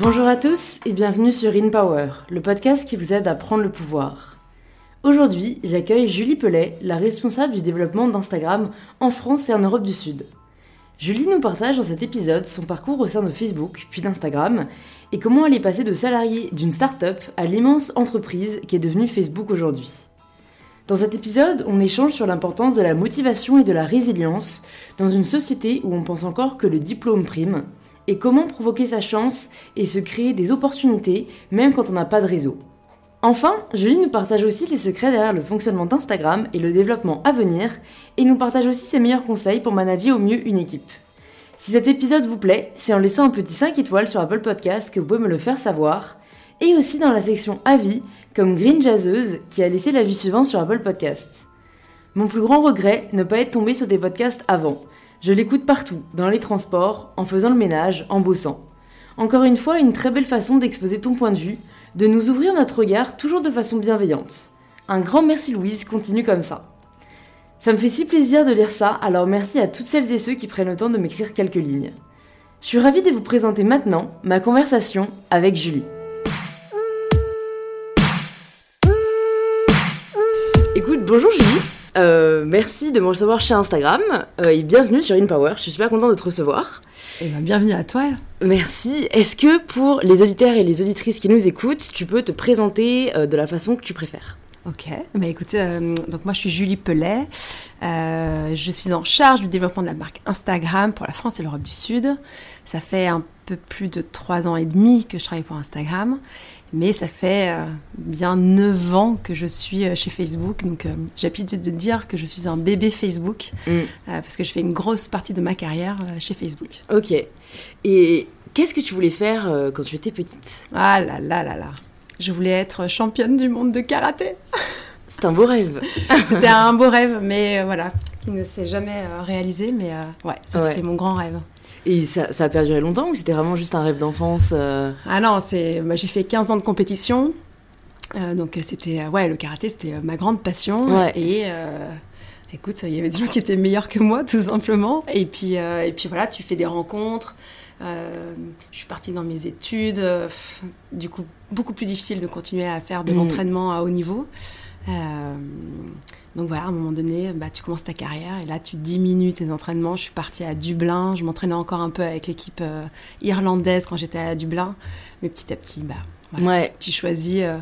Bonjour à tous et bienvenue sur In Power, le podcast qui vous aide à prendre le pouvoir. Aujourd'hui, j'accueille Julie Pellet, la responsable du développement d'Instagram en France et en Europe du Sud. Julie nous partage dans cet épisode son parcours au sein de Facebook, puis d'Instagram, et comment elle est passée de salariée d'une start-up à l'immense entreprise qui est devenue Facebook aujourd'hui. Dans cet épisode, on échange sur l'importance de la motivation et de la résilience dans une société où on pense encore que le diplôme prime, et comment provoquer sa chance et se créer des opportunités même quand on n'a pas de réseau. Enfin, Julie nous partage aussi les secrets derrière le fonctionnement d'Instagram et le développement à venir, et nous partage aussi ses meilleurs conseils pour manager au mieux une équipe. Si cet épisode vous plaît, c'est en laissant un petit 5 étoiles sur Apple Podcast que vous pouvez me le faire savoir, et aussi dans la section avis, comme Green Jazzeuse qui a laissé l'avis suivant sur Apple Podcast. Mon plus grand regret, ne pas être tombé sur des podcasts avant. Je l'écoute partout, dans les transports, en faisant le ménage, en bossant. Encore une fois, une très belle façon d'exposer ton point de vue, de nous ouvrir notre regard toujours de façon bienveillante. Un grand merci Louise, continue comme ça. Ça me fait si plaisir de lire ça, alors merci à toutes celles et ceux qui prennent le temps de m'écrire quelques lignes. Je suis ravie de vous présenter maintenant ma conversation avec Julie. Écoute, bonjour Julie. Euh, merci de me recevoir chez Instagram euh, et bienvenue sur InPower. Je suis super contente de te recevoir. Eh ben, bienvenue à toi. Merci. Est-ce que pour les auditeurs et les auditrices qui nous écoutent, tu peux te présenter euh, de la façon que tu préfères? Ok, bah écoutez, donc moi je suis Julie Pellet, je suis en charge du développement de la marque Instagram pour la France et l'Europe du Sud. Ça fait un peu plus de trois ans et demi que je travaille pour Instagram mais ça fait euh, bien 9 ans que je suis euh, chez Facebook. Donc euh, j'ai l'habitude de dire que je suis un bébé Facebook mm. parce que je fais une grosse partie de ma carrière chez Facebook. Ok. Et qu'est-ce que tu voulais faire quand tu étais petite? Ah là là là là. Je voulais être championne du monde de karaté. C'est un beau rêve. c'était un beau rêve, mais voilà, qui ne s'est jamais réalisé. Mais ouais, ça c'était mon grand rêve. Et ça, a perduré longtemps ou c'était vraiment juste un rêve d'enfance euh Ah non, c'est, bah, j'ai fait 15 ans de compétition. Euh, donc c'était, euh, ouais, le karaté, c'était ma grande passion. Et écoute, il y avait des gens qui étaient meilleurs que moi, tout simplement. Et puis, et puis voilà, tu fais des rencontres. je suis partie dans mes études. du coup, beaucoup plus difficile de continuer à faire de mm. l'entraînement à haut niveau. Donc voilà, à un moment donné, bah, tu commences ta carrière et là, tu diminues tes entraînements. Je suis partie à Dublin, je m'entraînais encore un peu avec l'équipe euh, irlandaise quand j'étais à Dublin. Mais petit à petit, bah, ouais. tu choisis, euh,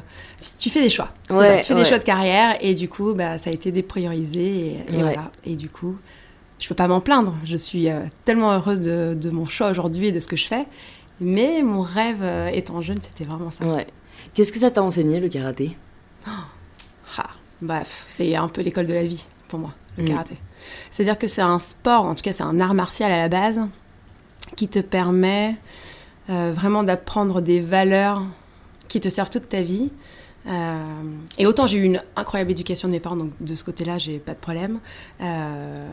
tu, fais des choix. tu fais des choix de carrière et du coup, bah, ça a été dépriorisé. Et, voilà. Et du coup, je peux pas m'en plaindre. Je suis euh, tellement heureuse de, mon choix aujourd'hui et de ce que je fais. Mais mon rêve étant jeune, c'était vraiment ça. Qu'est-ce que ça t'a enseigné, le karaté? Oh. Ah bref, c'est un peu l'école de la vie pour moi, le mm. karaté. C'est-à-dire que c'est un sport, en tout cas c'est un art martial à la base, qui te permet euh, vraiment d'apprendre des valeurs qui te servent toute ta vie. Euh, et autant j'ai eu une incroyable éducation de mes parents, donc de ce côté-là, j'ai pas de problème. Euh,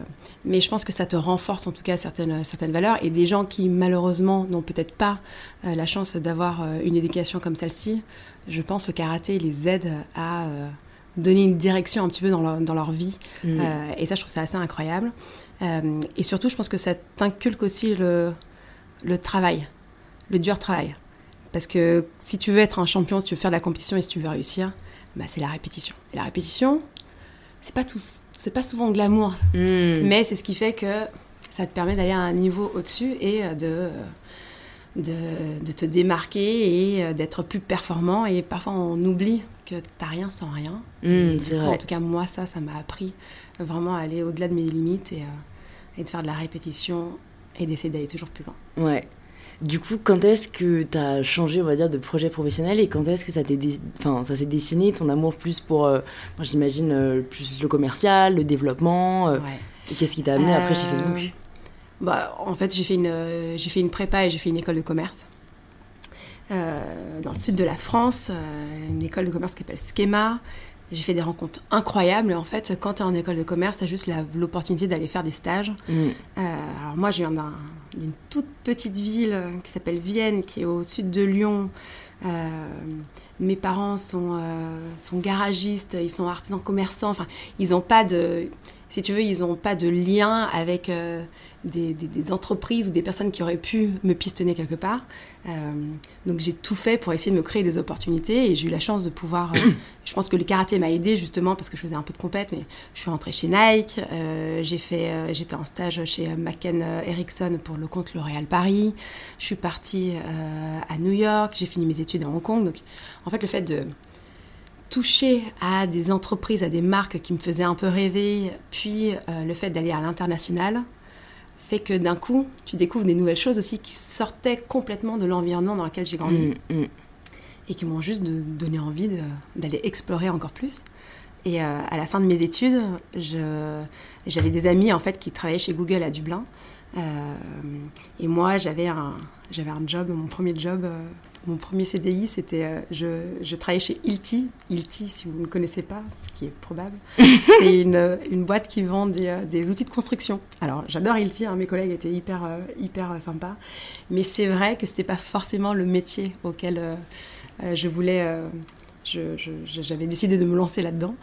mais je pense que ça te renforce en tout cas certaines, certaines valeurs. Et des gens qui malheureusement n'ont peut-être pas la chance d'avoir une éducation comme celle-ci, je pense que le karaté les aide à donner une direction un petit peu dans leur, dans leur vie. Mm. Euh, et ça, je trouve ça assez incroyable. Euh, et surtout, je pense que ça t'inculque aussi le, le travail, le dur travail. Parce que si tu veux être un champion, si tu veux faire de la compétition et si tu veux réussir, bah, c'est la répétition. Et la répétition, c'est pas tout, c'est pas souvent glamour, mm. mais c'est ce qui fait que ça te permet d'aller à un niveau au-dessus et euh, de de, te démarquer et d'être plus performant. Et parfois, on oublie que t'as rien sans rien. Mmh, c'est vrai. En tout cas, moi, ça, ça m'a appris vraiment à aller au-delà de mes limites et, euh, et de faire de la répétition et d'essayer d'aller toujours plus loin. Ouais. Du coup, quand est-ce que tu as changé, on va dire, de projet professionnel et quand est-ce que ça, enfin, ça s'est dessiné, ton amour plus pour, euh, moi j'imagine, plus le commercial, le développement ouais. Et qu'est-ce qui t'a amené après chez Facebook? bah, en fait, j'ai fait, une, euh, j'ai fait une prépa et j'ai fait une école de commerce. Euh, dans le sud de la France, euh, une école de commerce qui s'appelle Schema. J'ai fait des rencontres incroyables. En fait, quand tu es en école de commerce, tu as juste l'opportunité d'aller faire des stages. Mm. alors moi, je viens d'une toute petite ville qui s'appelle Vienne, qui est au sud de Lyon. mes parents sont, sont garagistes, ils sont artisans commerçants. Enfin, ils n'ont pas de si tu veux, ils n'ont pas de lien avec euh, des, entreprises ou des personnes qui auraient pu me pistonner quelque part. Euh, donc j'ai tout fait pour essayer de me créer des opportunités et j'ai eu la chance de pouvoir. Euh, je pense que le karaté m'a aidé justement parce que je faisais un peu de compète, mais je suis rentrée chez Nike. j'ai fait, j'étais en stage chez McKen Erickson pour le compte L'Oréal Paris. Je suis partie à New York. J'ai fini mes études à Hong Kong. Donc en fait, le fait de toucher à des entreprises, à des marques qui me faisaient un peu rêver, puis euh, le fait d'aller à l'international fait que d'un coup, tu découvres des nouvelles choses aussi qui sortaient complètement de l'environnement dans lequel j'ai grandi mm, mm. et qui m'ont juste donné envie d'aller explorer encore plus. Et euh, à la fin de mes études, j'avais des amis en fait qui travaillaient chez Google à Dublin et moi, j'avais un, j'avais un job, mon premier job, euh, mon premier CDI, c'était, euh, je, je, travaillais chez Ilti. Ilti, si vous ne connaissez pas, ce qui est probable, c'est une, une, boîte qui vend des, des, outils de construction. Alors, j'adore Ilti, hein, mes collègues étaient hyper, hyper sympas, mais c'est vrai que c'était pas forcément le métier auquel je voulais j'avais décidé de me lancer là-dedans.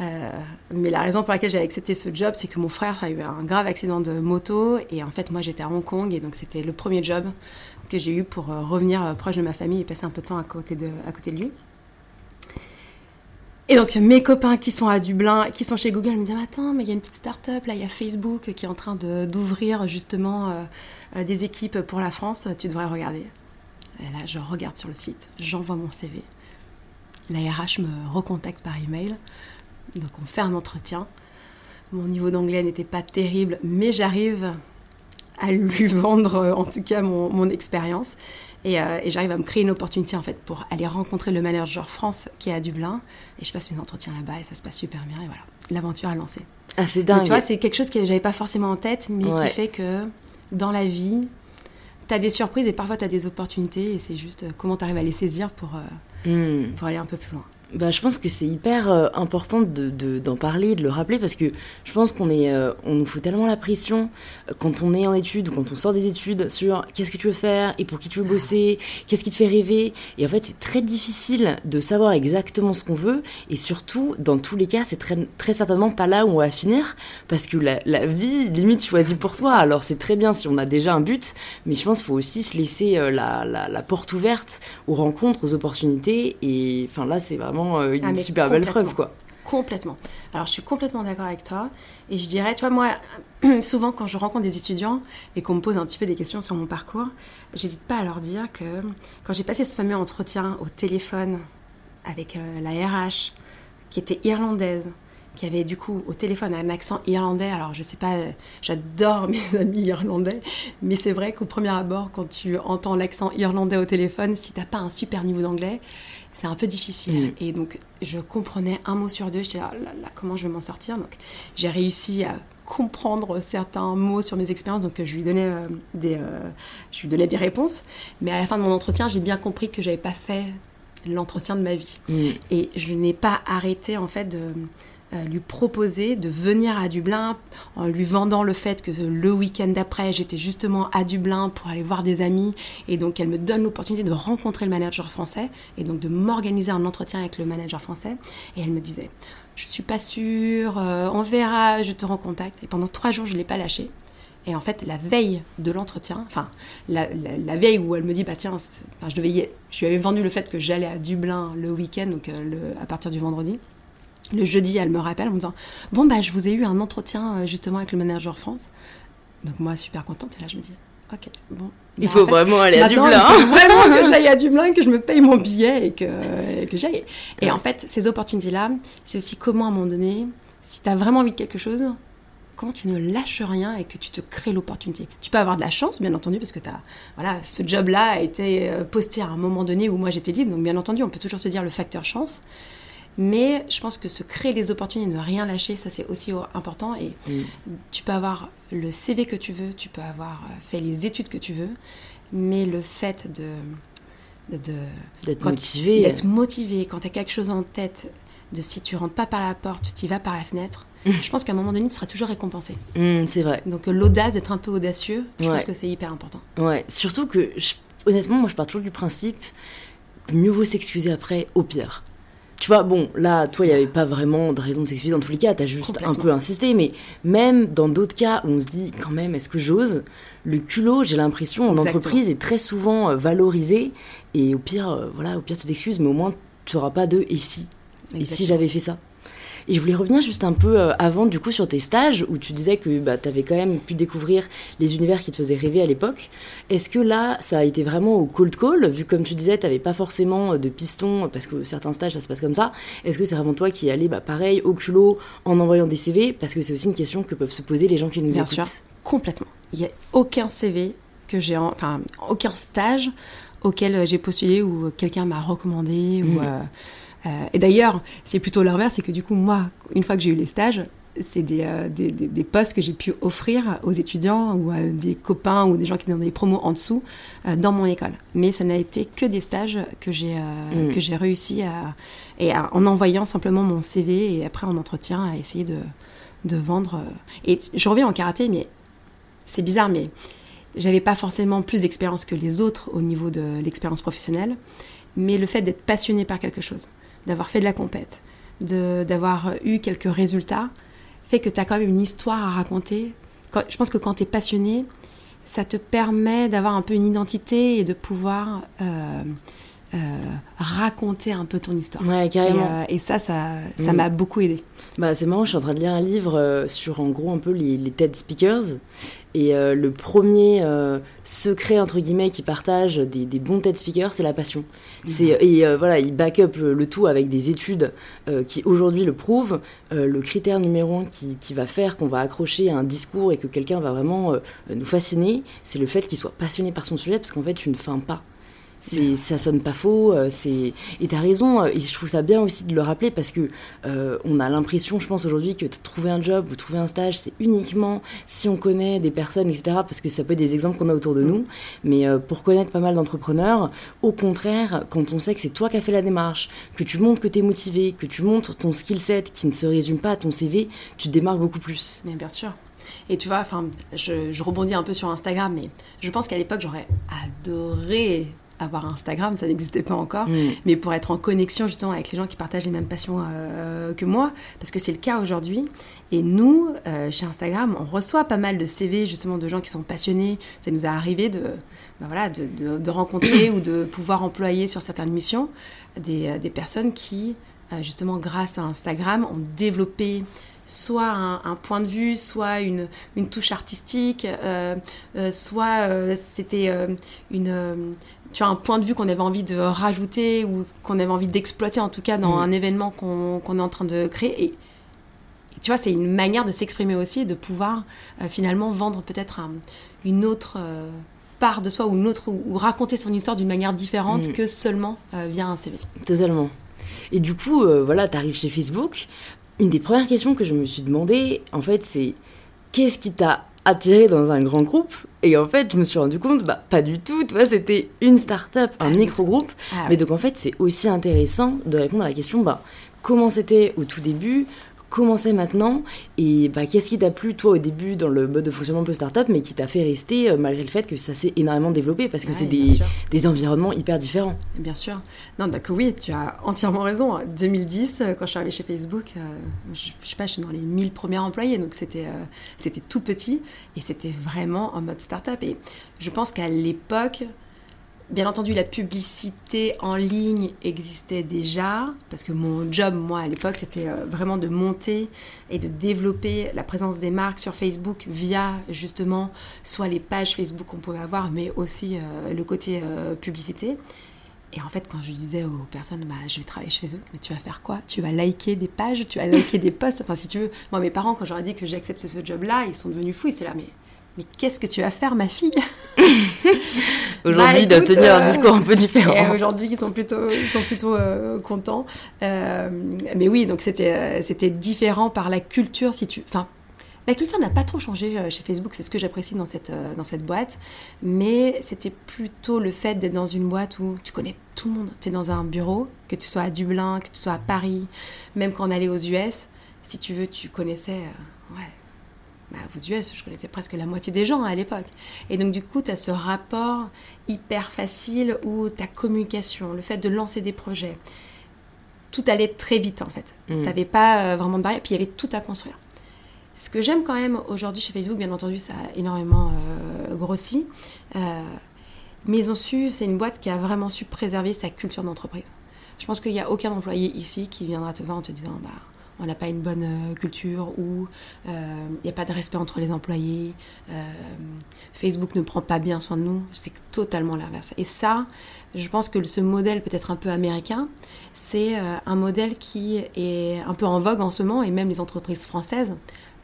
Euh, mais la raison pour laquelle j'ai accepté ce job, c'est que mon frère a eu un grave accident de moto et en fait moi j'étais à Hong Kong et donc c'était le premier job que j'ai eu pour euh, revenir euh, proche de ma famille et passer un peu de temps à côté de, à côté de lui. Et donc mes copains qui sont à Dublin, qui sont chez Google, me disent attends mais il y a une petite start-up là, il y a Facebook qui est en train d'ouvrir justement des équipes pour la France, tu devrais regarder. Et là je regarde sur le site, j'envoie mon CV la RH me recontacte par email. Donc on fait un entretien. Mon niveau d'anglais n'était pas terrible, mais j'arrive à lui vendre en tout cas mon, expérience. Euh, et, j'arrive à me créer une opportunité en fait pour aller rencontrer le manager France qui est à Dublin. Et je passe mes entretiens là-bas et ça se passe super bien. Et voilà, l'aventure a lancé. Ah, c'est dingue. tu vois, c'est quelque chose que j'avais pas forcément en tête, mais qui fait que dans la vie, tu as des surprises et parfois tu as des opportunités. Et c'est juste euh, comment tu arrives à les saisir pour. Pour aller un peu plus loin. Bah, je pense que c'est hyper euh, important d'en de, d'en parler, de le rappeler, parce que je pense qu'on est, euh, on nous fout tellement la pression euh, quand on est en études ou quand on sort des études sur qu'est-ce que tu veux faire et pour qui tu veux bosser, qu'est-ce qui te fait rêver. Et en fait, c'est très difficile de savoir exactement ce qu'on veut. Et surtout, dans tous les cas, c'est très, très certainement pas là où on va finir, parce que la, vie, limite, choisie pour toi. Alors, c'est très bien si on a déjà un but, mais je pense qu'il faut aussi se laisser la, la, la porte ouverte aux rencontres, aux opportunités. Et enfin, là, c'est vraiment euh, une ah, super belle preuve, quoi. Complètement. Alors, je suis complètement d'accord avec toi. Et je dirais, tu vois, moi, souvent, quand je rencontre des étudiants et qu'on me pose un petit peu des questions sur mon parcours, j'hésite pas à leur dire que quand j'ai passé ce fameux entretien au téléphone avec euh, la RH, qui était irlandaise, qui avait du coup au téléphone un accent irlandais. Alors je sais pas, j'adore mes amis irlandais, mais c'est vrai qu'au premier abord, quand tu entends l'accent irlandais au téléphone, si t'as pas un super niveau d'anglais, c'est un peu difficile. Mm. Et donc, je comprenais un mot sur deux. J'étais là, là, là, comment je vais m'en sortir? Donc, j'ai réussi à comprendre certains mots sur mes expériences. Donc, je lui donnais, euh, des, euh, je lui donnais des réponses. Mais à la fin de mon entretien, j'ai bien compris que j'avais pas fait l'entretien de ma vie. Mm. Et je n'ai pas arrêté, en fait, de lui proposer de venir à Dublin en lui vendant le fait que le week-end d'après j'étais justement à Dublin pour aller voir des amis. Et donc elle me donne l'opportunité de rencontrer le manager français et donc de m'organiser un entretien avec le manager français. Et elle me disait je suis pas sûre, euh, on verra, je te rends contact et pendant trois jours je l'ai pas lâché et en fait, la veille de l'entretien, enfin, la, veille où elle me dit, bah tiens, je devais y... je lui avais vendu le fait que j'allais à Dublin le week-end, donc euh, à partir du vendredi. Le jeudi, elle me rappelle en me disant Bon, bah, je vous ai eu un entretien euh, justement avec le manager France. Donc, moi, super contente. Et là, je me dis Ok, bon. Il bah, faut vraiment aller à Dublin. Il faut vraiment que j'aille à Dublin, que je me paye mon billet et que, que j'aille. Et en fait, ces opportunités-là, c'est aussi comment, à un moment donné, si tu as vraiment envie de quelque chose, comment tu ne lâches rien et que tu te crées l'opportunité. Tu peux avoir de la chance, bien entendu, parce que as, voilà, ce job-là a été euh, posté à un moment donné où moi j'étais libre. Donc, bien entendu, on peut toujours se dire le facteur chance. Mais je pense que se créer les opportunités, ne rien lâcher, ça c'est aussi important. Et mm. tu peux avoir le CV que tu veux, tu peux avoir euh, fait les études que tu veux, mais le fait de d'être motivé, d'être motivé quand tu as quelque chose en tête, de si tu rentres pas par la porte, tu y vas par la fenêtre. Mm. Je pense qu'à un moment donné, tu seras toujours récompensé. Mm, c'est vrai. Donc l'audace d'être un peu audacieux, je pense que c'est hyper important. Ouais, surtout que honnêtement, moi je pars toujours du principe que mieux vaut s'excuser après au pire. Tu vois, bon, là, toi, il n'y avait pas vraiment de raison de s'excuser dans tous les cas, tu as juste un peu insisté, mais même dans d'autres cas où on se dit, quand même, est-ce que j'ose? Le culot, j'ai l'impression, en entreprise, est très souvent euh, valorisé, et au pire, euh, voilà, au pire, tu t'excuses, mais au moins, tu n'auras pas de « et si ?» Et si j'avais fait ça? Et je voulais revenir juste un peu euh, avant, du coup, sur tes stages, où tu disais que bah, tu avais quand même pu découvrir les univers qui te faisaient rêver à l'époque. Est-ce que là, ça a été vraiment au cold call, vu comme tu disais, tu n'avais pas forcément euh, de piston, parce que certains stages, ça se passe comme ça. Est-ce que c'est vraiment toi qui allais, bah, pareil, au culot, en envoyant des CV Parce que c'est aussi une question que peuvent se poser les gens qui nous Bien écoutent. Sûr, complètement. Il n'y a aucun CV que j'ai, enfin, aucun stage auquel euh, j'ai postulé ou quelqu'un m'a recommandé ou. Euh, et d'ailleurs, c'est plutôt l'inverse, c'est que du coup, moi, une fois que j'ai eu les stages, c'est des, euh, des, des, postes que j'ai pu offrir aux étudiants ou à des copains ou des gens qui ont des promos en dessous euh, dans mon école. Mais ça n'a été que des stages que j'ai mm. que j'ai réussi à et en envoyant simplement mon CV et après en entretien à essayer de, de vendre. Et je reviens en karaté, mais c'est bizarre, mais j'avais pas forcément plus d'expérience que les autres au niveau de l'expérience professionnelle, mais le fait d'être passionné par quelque chose d'avoir fait de la compète, d'avoir eu quelques résultats, fait que tu as quand même une histoire à raconter. je pense que quand tu es passionné, ça te permet d'avoir un peu une identité et de pouvoir euh, euh, raconter un peu ton histoire. Ouais, carrément. Et, euh, ça, ça mm. m'a beaucoup aidé. Bah, c'est marrant, je suis en train de lire un livre euh, sur en gros un peu les, TED Speakers. Et le premier secret, entre guillemets, qui partage des, bons TED Speakers, c'est la passion. Mm. C'est Et voilà, il back up le, tout avec des études qui aujourd'hui le prouvent. le critère numéro un qui, qui va faire qu'on va accrocher à un discours et que quelqu'un va vraiment nous fasciner, c'est le fait qu'il soit passionné par son sujet, parce qu'en fait, tu ne feins pas ça sonne pas faux. Euh, c'est et t'as raison. Euh, et je trouve ça bien aussi de le rappeler parce que euh, on a l'impression, je pense aujourd'hui, que trouver un job ou trouver un stage, c'est uniquement si on connaît des personnes, etc. Parce que ça peut être des exemples qu'on a autour de nous. Mais pour connaître pas mal d'entrepreneurs, au contraire, quand on sait que c'est toi qui as fait la démarche, que tu montres que tu es motivé, que tu montres ton skill set qui ne se résume pas à ton CV, tu te démarques beaucoup plus. Mais bien sûr. Et tu vois, enfin, je, je rebondis un peu sur Instagram, mais je pense qu'à l'époque, j'aurais adoré avoir Instagram, ça n'existait pas encore, mm. mais pour être en connexion justement avec les gens qui partagent les mêmes passions euh, que moi, parce que c'est le cas aujourd'hui. Et nous, euh, chez Instagram, on reçoit pas mal de CV justement de gens qui sont passionnés. Ça nous a arrivé de, ben voilà, de, de, rencontrer ou de pouvoir employer sur certaines missions des, euh, des personnes qui, justement grâce à Instagram, ont développé soit un, point de vue, soit une, une touche artistique, soit c'était une, tu as un point de vue qu'on avait envie de rajouter ou qu'on avait envie d'exploiter en tout cas dans mm. un événement qu'on est en train de créer. Et, tu vois, c'est une manière de s'exprimer aussi, de pouvoir euh, finalement vendre peut-être une autre euh, part de soi ou, une autre, ou, raconter son histoire d'une manière différente mm. que seulement euh, via un CV. Totalement. Et du coup, voilà, tu arrives chez Facebook. Une des premières questions que je me suis demandé, en fait, c'est qu'est-ce qui t'a attiré dans un grand groupe et en fait, je me suis rendu compte, bah, pas du tout, tu vois, c'était une start-up, un micro-groupe. Ah mais donc, en fait, c'est aussi intéressant de répondre à la question, bah, comment c'était au tout début, comment c'est maintenant et bah, qu'est-ce qui t'a plu toi au début dans le mode de fonctionnement un peu startup mais qui t'a fait rester euh, malgré le fait que ça s'est énormément développé? Parce que c'est des, des, environnements hyper différents. Bien sûr. Non, donc oui, tu as entièrement raison. 2010, euh, quand je suis arrivée chez Facebook, euh, je, je, sais pas, je suis dans les 1000 premiers employés donc c'était c'était tout petit et c'était vraiment en mode startup et je pense qu'à l'époque Bien entendu, la publicité en ligne existait déjà, parce que mon job, moi, à l'époque, c'était euh, vraiment de monter et de développer la présence des marques sur Facebook via, justement, soit les pages Facebook qu'on pouvait avoir, mais aussi euh, le côté euh, publicité. Et en fait, quand je disais aux personnes, bah, je vais travailler chez Facebook, mais tu vas faire quoi? Tu vas liker des pages, tu vas liker des posts? Enfin, si tu veux, moi, mes parents, quand j'aurais dit que j'accepte ce job-là, ils sont devenus fous. Ils étaient là, mais mais qu'est-ce que tu vas faire, ma fille? Aujourd'hui, ils doivent tenir un discours un peu différent. Aujourd'hui, ils sont plutôt, ils sont plutôt euh, contents. Euh, mais oui, donc c'était, euh, c'était différent par la culture. Si tu, enfin, la culture n'a pas trop changé chez Facebook, c'est ce que j'apprécie dans cette, dans cette boîte. Mais c'était plutôt le fait d'être dans une boîte où tu connais tout le monde. Tu es dans un bureau, que tu sois à Dublin, que tu sois à Paris, même quand on allait aux US, si tu veux, tu connaissais. ouais, bah, aux US, je connaissais presque la moitié des gens à l'époque. Et donc, du coup, tu as ce rapport hyper facile où ta communication, le fait de lancer des projets, tout allait très vite en fait. Mm. Tu n'avais pas euh, vraiment de barrière, puis il y avait tout à construire. Ce que j'aime quand même aujourd'hui chez Facebook, bien entendu, ça a énormément euh, grossi. Euh, mais ils ont su, c'est une boîte qui a vraiment su préserver sa culture d'entreprise. Je pense qu'il n'y a aucun employé ici qui viendra te voir en te disant bah, on n'a pas une bonne euh, culture ou euh, il n'y a pas de respect entre les employés, euh, Facebook ne prend pas bien soin de nous. C'est totalement l'inverse. Et ça, je pense que ce modèle peut-être un peu américain, c'est euh, un modèle qui est un peu en vogue en ce moment et même les entreprises françaises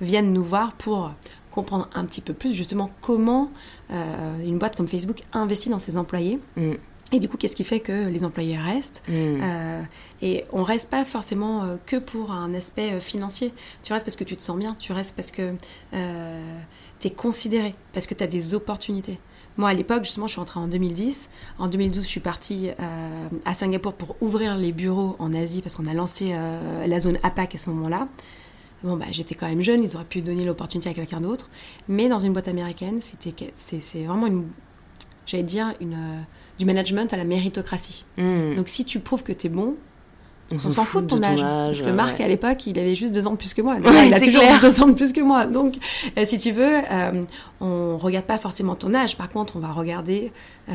viennent nous voir pour comprendre un petit peu plus justement comment euh, une boîte comme Facebook investit dans ses employés. Mm. Et du coup, qu'est-ce qui fait que les employés restent Mm. Euh, Et on reste pas forcément euh, que pour un aspect euh, financier. Tu restes parce que tu te sens bien, tu restes parce que tu es considéré, parce que tu as des opportunités. Moi, à l'époque, justement, je suis rentrée en 2010. En 2012, je suis partie à Singapour pour ouvrir les bureaux en Asie parce qu'on a lancé la zone APAC à ce moment-là. Bon, bah, j'étais quand même jeune, ils auraient pu donner l'opportunité à quelqu'un d'autre. Mais dans une boîte américaine, c'est, c'est vraiment une, j'allais dire, une, du management à la méritocratie. Mm. Donc si tu prouves que tu es bon, on s'en fout de ton âge. Parce que Marc, ouais. à l'époque, il avait juste deux ans de plus que moi. Ouais, il a toujours clair. deux ans de plus que moi. Donc, euh, si tu veux, euh, on regarde pas forcément ton âge. Par contre, on va regarder euh,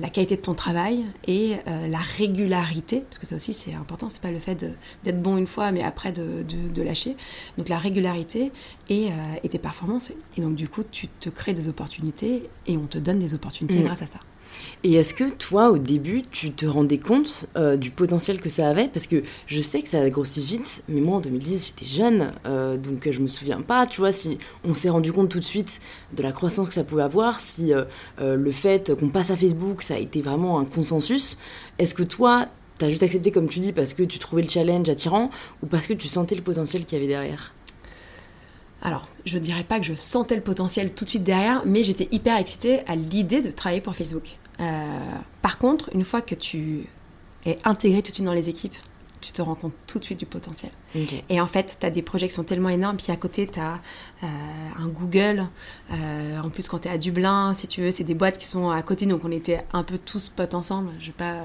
la qualité de ton travail et euh, la régularité. Parce que ça aussi, c'est important. C'est pas le fait d'être bon une fois, mais après de, de- de lâcher. Donc, la régularité et, et tes performances. Et donc, du coup, tu te crées des opportunités et on te donne des opportunités Mm. grâce à ça. Et est-ce que toi, au début, tu te rendais compte euh, du potentiel que ça avait? Parce que je sais que ça a grossi vite, mais moi en 2010, j'étais jeune, euh, donc euh, je me souviens pas, tu vois, si on s'est rendu compte tout de suite de la croissance que ça pouvait avoir, si le fait qu'on passe à Facebook, ça a été vraiment un consensus. Est-ce que toi, t'as juste accepté, comme tu dis, parce que tu trouvais le challenge attirant, ou parce que tu sentais le potentiel qu'il y avait derrière? Alors, je dirais pas que je sentais le potentiel tout de suite derrière, mais j'étais hyper excitée à l'idée de travailler pour Facebook. Euh, par contre, une fois que tu es intégré tout de suite dans les équipes, tu te rends compte tout de suite du potentiel. Et en fait, tu as des projets qui sont tellement énormes, puis à côté, tu as un Google. Euh, en plus, quand tu es à Dublin, si tu veux, c'est des boîtes qui sont à côté, donc on était un peu tous potes ensemble. Je vais pas...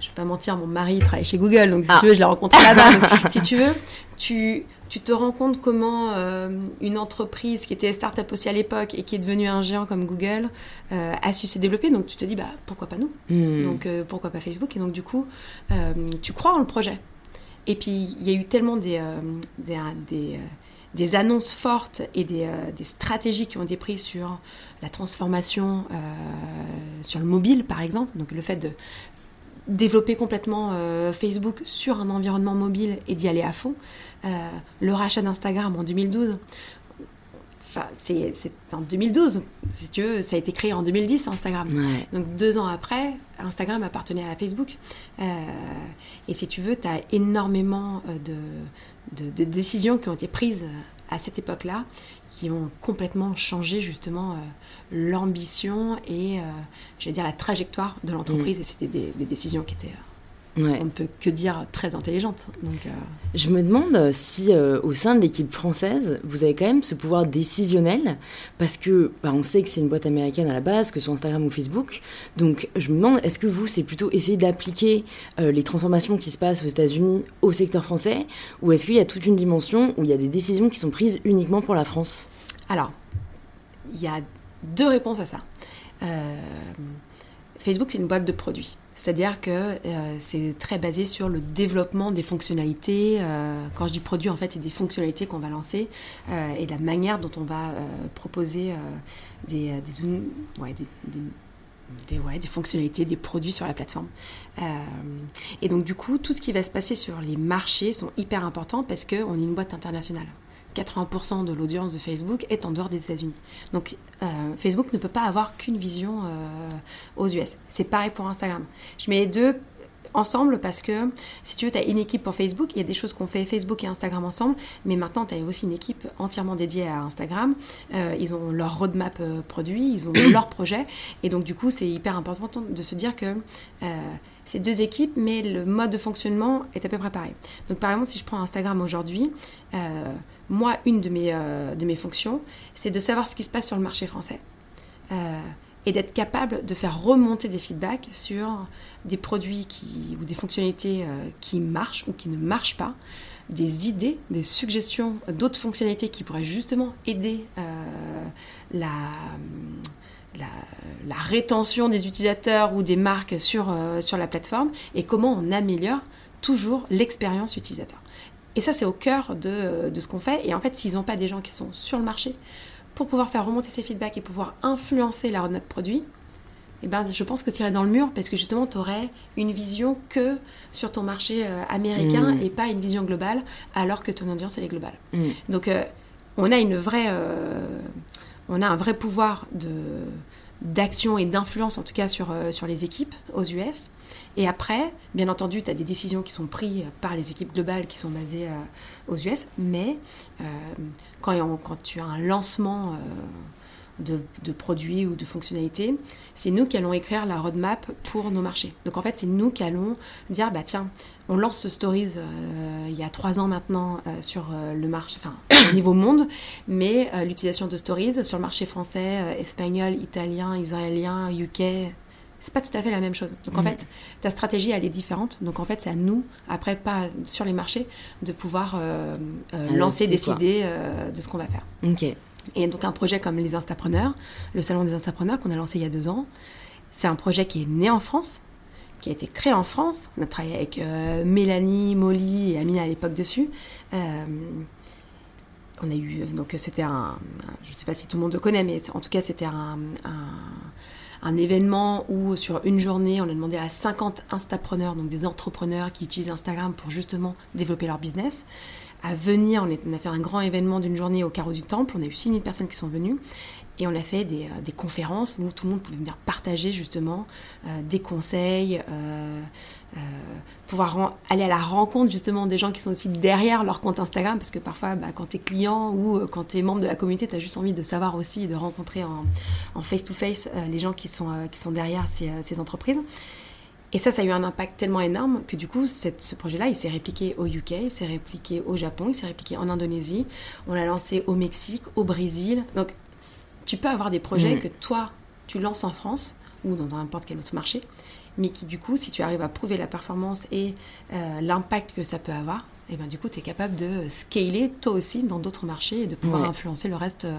Je vais pas mentir, mon mari il travaille chez Google, donc si Ah. tu veux, je l'ai rencontré là-bas. Si tu veux, tu, tu te rends compte comment euh, une entreprise qui était start-up aussi à l'époque et qui est devenue un géant comme Google euh, a su se développer. Donc tu te dis, bah, pourquoi pas nous? Hmm. donc euh, pourquoi pas Facebook? Et donc du coup, tu crois en le projet. Et puis il y a eu tellement des, des, des, des annonces fortes et des, euh, des stratégies qui ont été prises sur la transformation euh, sur le mobile par exemple. Donc le fait de développer complètement euh, Facebook sur un environnement mobile et d'y aller à fond. Euh, le rachat d'Instagram en 2012. Enfin, c'est en 2012, si tu veux, ça a été créé en 2010 Instagram. Ouais. Donc deux ans après, Instagram appartenait à Facebook. Euh, et si tu veux, tu as énormément de, de- de décisions qui ont été prises à cette époque-là, qui ont complètement changé justement euh, l'ambition et, euh, je vais dire, la trajectoire de l'entreprise. Et c'était des, des décisions qui étaient, euh, Ouais. on ne peut que dire, très intelligentes. Donc, euh, Je me demande si euh, au sein de l'équipe française, vous avez quand même ce pouvoir décisionnel, parce que bah, on sait que c'est une boîte américaine à la base, que ce soit Instagram ou Facebook. Donc je me demande, est-ce que vous, c'est plutôt essayer d'appliquer euh, les transformations qui se passent aux États-Unis au secteur français, ou est-ce qu'il y a toute une dimension où il y a des décisions qui sont prises uniquement pour la France? Alors, il y a deux réponses à ça. Euh, Facebook, c'est une boîte de produits. C'est-à-dire que euh, c'est très basé sur le développement des fonctionnalités. Euh, quand je dis produit, en fait, c'est des fonctionnalités qu'on va lancer euh, et la manière dont on va proposer des, ouais, des, ouais, des fonctionnalités, des produits sur la plateforme. Et donc, du coup, tout ce qui va se passer sur les marchés sont hyper importants parce qu'on est une boîte internationale. 80% de l'audience de Facebook est en dehors des États-Unis. Donc euh, Facebook ne peut pas avoir qu'une vision euh, aux US. C'est pareil pour Instagram. Je mets les deux ensemble parce que si tu veux, tu as une équipe pour Facebook, il y a des choses qu'on fait Facebook et Instagram ensemble, mais maintenant tu as aussi une équipe entièrement dédiée à Instagram. Euh, ils ont leur roadmap euh, produit, ils ont leur projet, et donc du coup c'est hyper important de se dire que c'est deux équipes, mais le mode de fonctionnement est à peu près pareil. Donc par exemple, si je prends Instagram aujourd'hui, moi, une de mes, euh, de mes fonctions, c'est de savoir ce qui se passe sur le marché français. Euh, et d'être capable de faire remonter des feedbacks sur des produits qui, ou des fonctionnalités euh, qui marchent ou qui ne marchent pas, des idées, des suggestions d'autres fonctionnalités qui pourraient justement aider la, rétention des utilisateurs ou des marques sur, sur la plateforme et comment on améliore toujours l'expérience utilisateur. Et ça, c'est au cœur de, de ce qu'on fait. Et en fait, s'ils n'ont pas des gens qui sont sur le marché pour pouvoir faire remonter ces feedbacks et pouvoir influencer la roadmap produit, eh ben, je pense que tu irais dans le mur parce que justement, tu aurais une vision que sur ton marché euh, américain mm. et pas une vision globale, alors que ton audience, elle est globale. Mm. Donc, euh, on a une vraie... Euh, on a un vrai pouvoir de d'action et d'influence, en tout cas sur, sur les équipes aux US. Et après, bien entendu, tu as des décisions qui sont prises par les équipes globales qui sont basées aux US, mais quand, quand, tu as un lancement de, produits ou de fonctionnalités, c'est nous qui allons écrire la roadmap pour nos marchés. Donc en fait, c'est nous qui allons dire, bah tiens, on lance ce Stories euh, il y a trois ans maintenant euh, sur euh, le marché, enfin au niveau monde, mais l'utilisation de Stories sur le marché français, espagnol, italien, israélien, UK, c'est pas tout à fait la même chose. Donc en mm. fait, ta stratégie elle est différente. Donc en fait, c'est à nous, après pas sur les marchés, de pouvoir lancer, décider de ce qu'on va faire. Ok. Et donc un projet comme les Instapreneurs, le salon des Instapreneurs qu'on a lancé il y a deux ans, c'est un projet qui est né en France, qui a été créé en France. On a travaillé avec euh, Mélanie, Molly et Amina à l'époque dessus. Euh, on a eu donc c'était un, je ne sais pas si tout le monde le connaît, mais en tout cas c'était un, un, événement où sur une journée on a demandé à 50 instapreneurs, donc des entrepreneurs qui utilisent Instagram pour justement développer leur business, à venir. On, a fait un grand événement d'une journée au carreau du Temple. On a eu 6000 personnes qui sont venues. Et on a fait des, euh, conférences où tout le monde pouvait venir partager justement euh, des conseils, euh, pouvoir aller à la rencontre justement des gens qui sont aussi derrière leur compte Instagram, parce que parfois bah, quand tu es client ou quand tu es membre de la communauté, tu as juste envie de savoir aussi, de rencontrer en face-to-face les gens qui sont, qui sont derrière ces, ces entreprises. Et ça, ça a eu un impact tellement énorme que du coup, ce projet-là, il s'est répliqué au UK, il s'est répliqué au Japon, il s'est répliqué en Indonésie, on l'a lancé au Mexique, au Brésil. Donc, tu peux avoir des projets mm. que toi, tu lances en France ou dans n'importe quel autre marché, mais qui du coup, si tu arrives à prouver la performance et euh, l'impact que ça peut avoir, et ben du coup, tu es capable de scaler toi aussi dans d'autres marchés et de pouvoir influencer le reste, euh,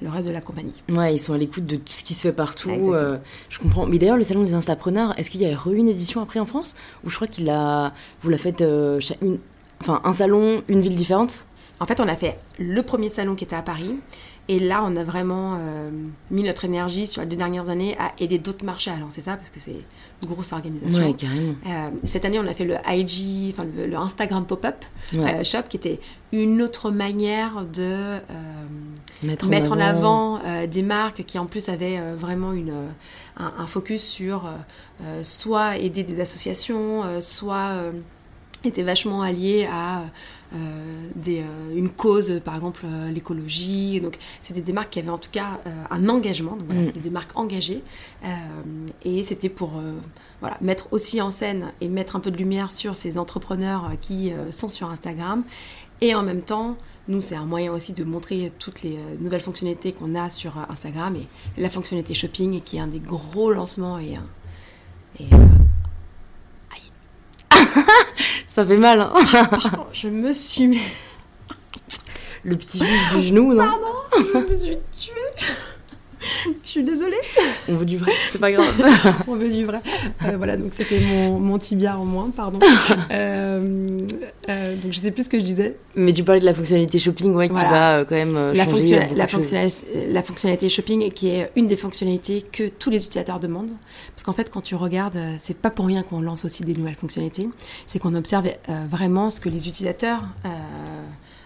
le reste de la compagnie. Ouais, ils sont à l'écoute de tout ce qui se fait partout. Euh, je comprends. Mais d'ailleurs, le salon des instapreneurs, est-ce qu'il y a eu une édition après en France? Ou je crois qu'il a, vous la faites, une, enfin un salon, une ville différente? En fait, on a fait le premier salon qui était à Paris. Et là, on a vraiment euh, mis notre énergie sur les deux dernières années à aider d'autres marchés à lancer ça parce que c'est une grosse organisation. Ouais, carrément. Euh, cette année, on a fait le IG, enfin le, Instagram Pop-up euh, Shop qui était une autre manière de mettre, en avant, des marques qui en plus avaient vraiment une, un, un, focus sur soit aider des associations, soit était vachement allié à des, euh, une cause, par exemple euh, l'écologie. Donc c'était des marques qui avaient en tout cas un engagement. Donc voilà, mm. c'était des marques engagées. et c'était pour voilà, mettre aussi en scène et mettre un peu de lumière sur ces entrepreneurs qui sont sur Instagram. Et en même temps, nous, c'est un moyen aussi de montrer toutes les nouvelles fonctionnalités qu'on a sur Instagram et la fonctionnalité shopping qui est un des gros lancements et, et Ça fait mal. Hein. Pardon, je me suis mis. Le petit juge du genou, non? Pardon, je me suis tuée. Je suis désolée. On veut du vrai, c'est pas grave. On veut du vrai. Euh, voilà, donc c'était mon, mon, tibia en moins, pardon. Euh, euh, donc je sais plus ce que je disais. Mais tu parlais de la fonctionnalité shopping, ouais, qui va quand même la, la, la, fonctionnalité shopping qui est une des fonctionnalités que tous les utilisateurs demandent. Parce qu'en fait, quand tu regardes, c'est pas pour rien qu'on lance aussi des nouvelles fonctionnalités. C'est qu'on observe vraiment ce que les utilisateurs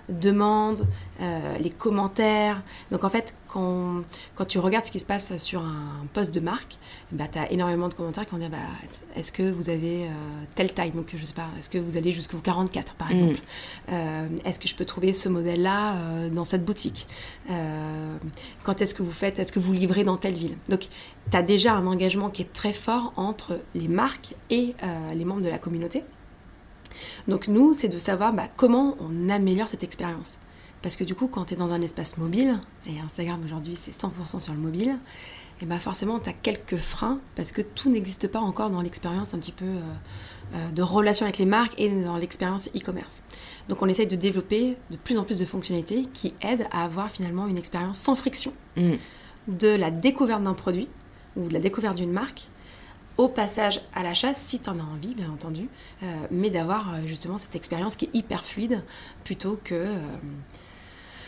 demandes, euh, les commentaires. Donc en fait, quand, quand, tu regardes ce qui se passe sur un poste de marque, bah, tu as énormément de commentaires qui vont dire bah, est-ce que vous avez euh, telle taille? Donc je sais pas, est-ce que vous allez jusqu'au 44 par mm. exemple? Euh, Est-ce que je peux trouver ce modèle-là dans cette boutique? Quand est-ce que vous faites Est-ce que vous livrez dans telle ville? Donc tu as déjà un engagement qui est très fort entre les marques et les membres de la communauté. Donc nous, c'est de savoir bah, comment on améliore cette expérience. Parce que du coup, quand tu es dans un espace mobile, et Instagram aujourd'hui c'est 100% sur le mobile, et ben forcément, tu as quelques freins parce que tout n'existe pas encore dans l'expérience un petit peu euh, euh, de relation avec les marques et dans l'expérience e-commerce. Donc on essaye de développer de plus en plus de fonctionnalités qui aident à avoir finalement une expérience sans friction Mm. de la découverte d'un produit ou de la découverte d'une marque au passage à l'achat, si tu en as envie, bien entendu, euh, mais d'avoir euh, justement cette expérience qui est hyper fluide plutôt que euh,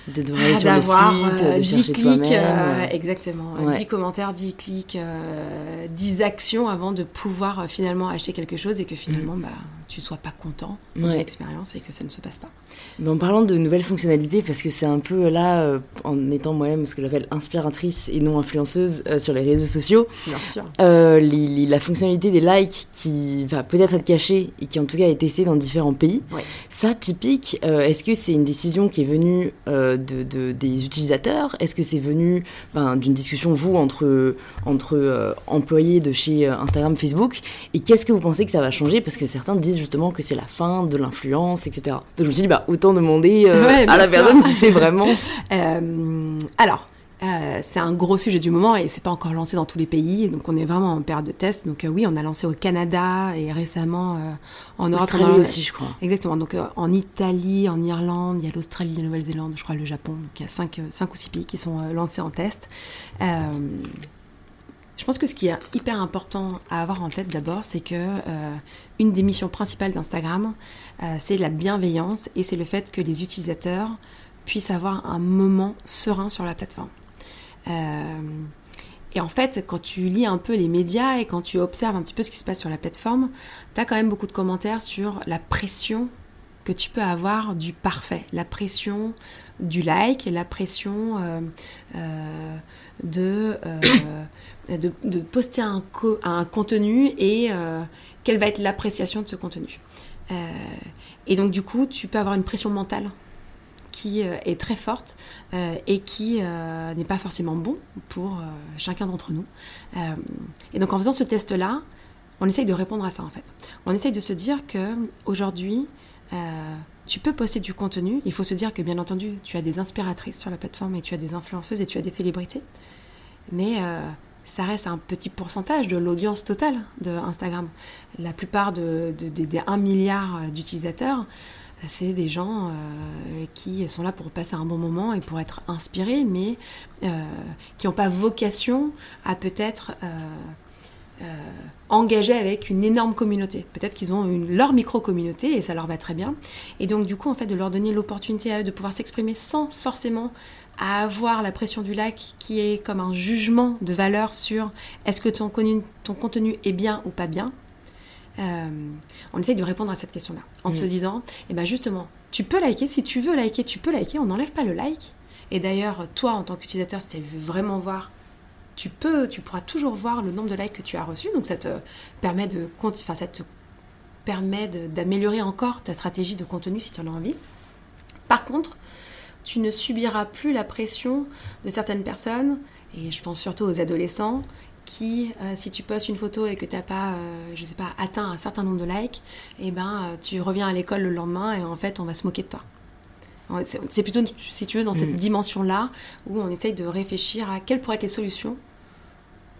De devoir aller sur le d'avoir site, euh, de 10 chercher clics, euh, exactement, Ouais. 10 commentaires, 10 clics, euh, 10 actions avant de pouvoir finalement acheter quelque chose et que finalement bah, tu sois pas content de Ouais. l'expérience et que ça ne se passe pas. Mais en parlant de nouvelles fonctionnalités, parce que c'est un peu là, euh, en étant moi-même ce que j'appelle inspiratrice et non influenceuse euh, sur les réseaux sociaux, Bien sûr. euh, les- les- la fonctionnalité des likes qui va peut-être être cachée et qui en tout cas est testée dans différents pays, Ouais. ça typique, est-ce que c'est une décision qui est venue de, de- des utilisateurs? Est-ce que c'est venu ben, d'une discussion, vous, entre, entre employés de chez Instagram, Facebook? Et qu'est-ce que vous pensez que ça va changer? Parce que certains disent justement que c'est la fin de l'influence, etc. Donc je me suis dit, bah, autant demander euh, Ouais, à la sûr. personne qui sait vraiment. Euh, alors, euh, c'est un gros sujet du moment et c'est pas encore lancé dans tous les pays, donc on est vraiment en période de test. Donc euh, oui, on a lancé au Canada et récemment euh, en Europe. Australie a- aussi, je crois. Exactement. Donc en Italie, en Irlande, il y a l'Australie, la Nouvelle-Zélande, je crois le Japon. Donc il y a cinq, cinq ou six pays qui sont lancés en test. Je pense que ce qui est hyper important à avoir en tête d'abord, c'est que euh, une des missions principales d'Instagram, euh, c'est la bienveillance et c'est le fait que les utilisateurs puissent avoir un moment serein sur la plateforme. Euh, et en fait, quand tu lis un peu les médias et quand tu observes un petit peu ce qui se passe sur la plateforme, tu as quand même beaucoup de commentaires sur la pression que tu peux avoir du parfait, la pression du like, la pression de, de, poster un, co- un contenu et euh, quelle va être l'appréciation de ce contenu. Euh, et donc du coup, tu peux avoir une pression mentale qui euh, est très forte et qui n'est pas forcément bon pour chacun d'entre nous. Et donc en faisant ce test-là, on essaye de répondre à ça en fait. On essaye de se dire que aujourd'hui, tu peux poster du contenu. Il faut se dire que bien entendu, tu as des inspiratrices sur la plateforme et tu as des influenceuses et tu as des célébrités. Mais ça reste un petit pourcentage de l'audience totale de Instagram. La plupart de, de- des- des 1 milliard d'utilisateurs, c'est des gens euh, qui sont là pour passer un bon moment et pour être inspirés, mais euh, qui n'ont pas vocation à peut-être euh, euh, engagés avec une énorme communauté. Peut-être qu'ils ont une, leur micro-communauté et ça leur va très bien. Et donc du coup, en fait, de leur donner l'opportunité à eux de pouvoir s'exprimer sans forcément à avoir la pression du lac qui est comme un jugement de valeur sur est-ce que ton, contenu- ton contenu est bien ou pas bien. Euh, on essaye de répondre à cette question-là en Mm. se disant, eh ben justement, tu peux liker, si tu veux liker, tu peux liker, on n'enlève pas le like. Et d'ailleurs, toi, en tant qu'utilisateur, si tu veux vraiment voir, tu peux, tu pourras toujours voir le nombre de likes que tu as reçus. Donc ça te permet de, enfin ça te permet d'améliorer encore ta stratégie de contenu si tu en as envie. Par contre, tu ne subiras plus la pression de certaines personnes, et je pense surtout aux adolescents, qui, euh, si tu postes une photo et que tu n'as pas, euh, je sais pas, atteint un certain nombre de likes, et ben, euh, tu reviens à l'école le lendemain et en fait, on va se moquer de toi. C'est plutôt, si tu veux, dans cette Mhm. dimension-là où on essaye de réfléchir à quelles pourraient être les solutions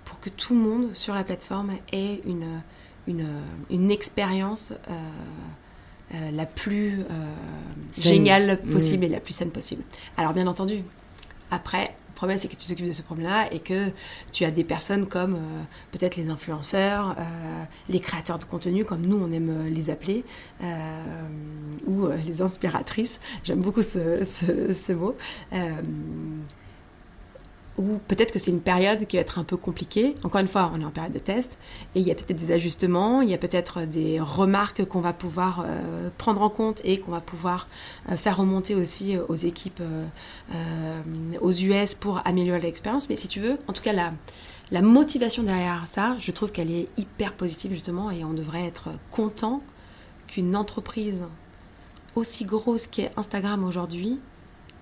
pour que tout le monde sur la plateforme ait une, une, une expérience euh, euh, la plus euh, géniale possible Mhm. et la plus saine possible. Alors bien entendu, après, le problème c'est que tu t'occupes de ce problème-là et que tu as des personnes comme euh, peut-être les influenceurs, euh, les créateurs de contenu, comme nous on aime les appeler, euh, ou les inspiratrices, j'aime beaucoup ce, ce- ce mot. Euh, ou peut-être que c'est une période qui va être un peu compliquée. Encore une fois, on est en période de test et il y a peut-être des ajustements, il y a peut-être des remarques qu'on va pouvoir euh, prendre en compte et qu'on va pouvoir euh, faire remonter aussi euh, aux équipes euh, euh, aux US pour améliorer l'expérience. Mais si tu veux, en tout cas, la, motivation derrière ça, je trouve qu'elle est hyper positive justement et on devrait être content qu'une entreprise aussi grosse qu'est Instagram aujourd'hui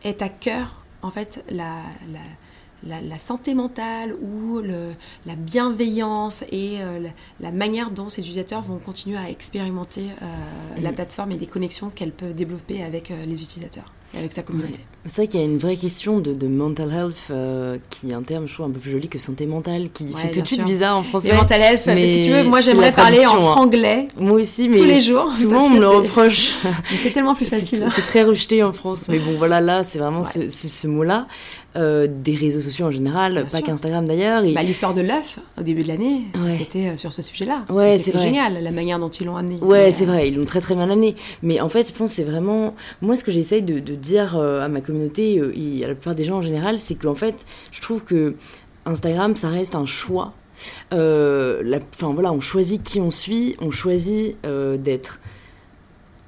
ait à cœur en fait la, la, la santé mentale ou le, la bienveillance et euh, la, la manière dont ces utilisateurs vont continuer à expérimenter euh, la Mm. plateforme et les connexions qu'elle peut développer avec euh, les utilisateurs et avec sa communauté. C'est vrai qu'il y a une vraie question de, de mental health, qui est un terme, je trouve, un peu plus joli que santé mentale, qui Ouais, fait tout de suite bizarre en français. Mais mental health, mais si tu veux, moi j'aimerais la parler en hein. franglais Moi aussi, mais tous les jours. souvent on me le reproche. mais c'est tellement plus C'est facile. hein. c'est très rejeté en France, mais bon voilà, là c'est vraiment Ouais. ce, ce- ce mot-là, euh, des réseaux sociaux en général, Bien pas qu'Instagram d'ailleurs. et- Bah, L'histoire de l'œuf, au début de l'année, Ouais. c'était euh, sur ce sujet-là. Ouais, c'est génial, la manière dont ils l'ont amené. Ouais, c'est vrai, ils l'ont très très bien amené. Mais en fait, je pense que c'est vraiment. Moi, ce que j'essaye de, de dire euh, à ma communauté et à la plupart des gens en général, c'est qu'en fait, je trouve que Instagram, ça reste un choix. Euh, la- Enfin voilà, on choisit qui on suit, on choisit euh, d'être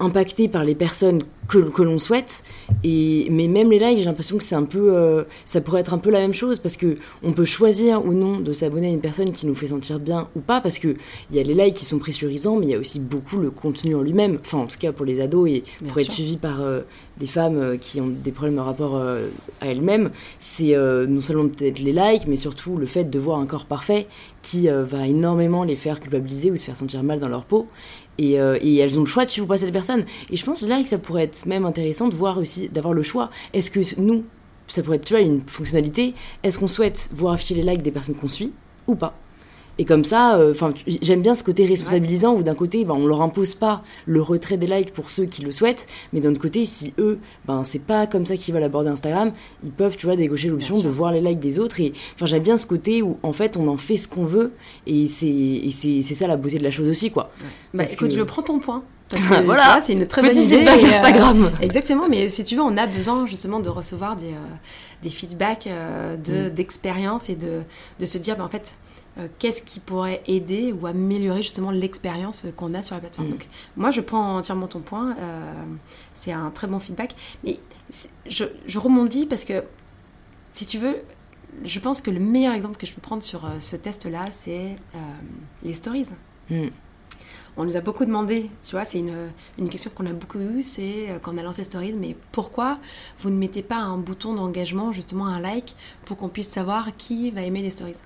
impacté par les personnes que, que l'on souhaite. Et, mais même les likes, j'ai l'impression que c'est un peu, euh, ça pourrait être un peu la même chose parce que on peut choisir ou non de s'abonner à une personne qui nous fait sentir bien ou pas parce que il y a les likes qui sont pressurisants, mais il y a aussi beaucoup le contenu en lui-même. Enfin, en tout cas pour les ados et Bien pour être suivi par euh, des femmes euh, qui ont des problèmes de rapport euh, à elles-mêmes, c'est non seulement peut-être les likes, mais surtout le fait de voir un corps parfait qui va énormément les faire culpabiliser ou se faire sentir mal dans leur peau. Et, et elles ont le choix de suivre ou pas cette personne. Et je pense là que ça pourrait être même intéressant de voir aussi, d'avoir le choix. Est-ce que nous, ça pourrait être tu vois, une fonctionnalité, est-ce qu'on souhaite voir afficher les likes des personnes qu'on suit ou pas? Et comme ça, euh, enfin, j'aime bien ce côté responsabilisant où d'un côté, ben, on leur impose pas le retrait des likes pour ceux qui le souhaitent, mais d'un autre côté, si eux, ben, c'est pas comme ça qu'ils veulent aborder Instagram, ils peuvent, tu vois, décocher l'option de voir les likes des autres. Et enfin, j'aime bien ce côté où, en fait, on en fait ce qu'on veut, et c'est, ça la beauté de la chose aussi, quoi. Bah, Parce écoute, que- je prends ton point. Parce que, Voilà. c'est une très bonne idée. feedback et, euh, Instagram. Exactement, mais si tu veux, on a besoin justement de recevoir des, euh, des feedbacks euh, de, Mm. d'expérience et de, de se dire, bah, en fait, euh, qu'est-ce qui pourrait aider ou améliorer justement l'expérience qu'on a sur la plateforme. Mm. Donc, moi, je prends entièrement ton point. c'est un très bon feedback. Et je, je rebondis parce que, si tu veux, je pense que le meilleur exemple que je peux prendre sur ce test-là, c'est les stories. Mm. On nous a beaucoup demandé, tu vois, c'est une, une question qu'on a beaucoup eue, c'est euh, quand on a lancé Stories, mais pourquoi vous ne mettez pas un bouton d'engagement, justement un like, pour qu'on puisse savoir qui va aimer les Stories?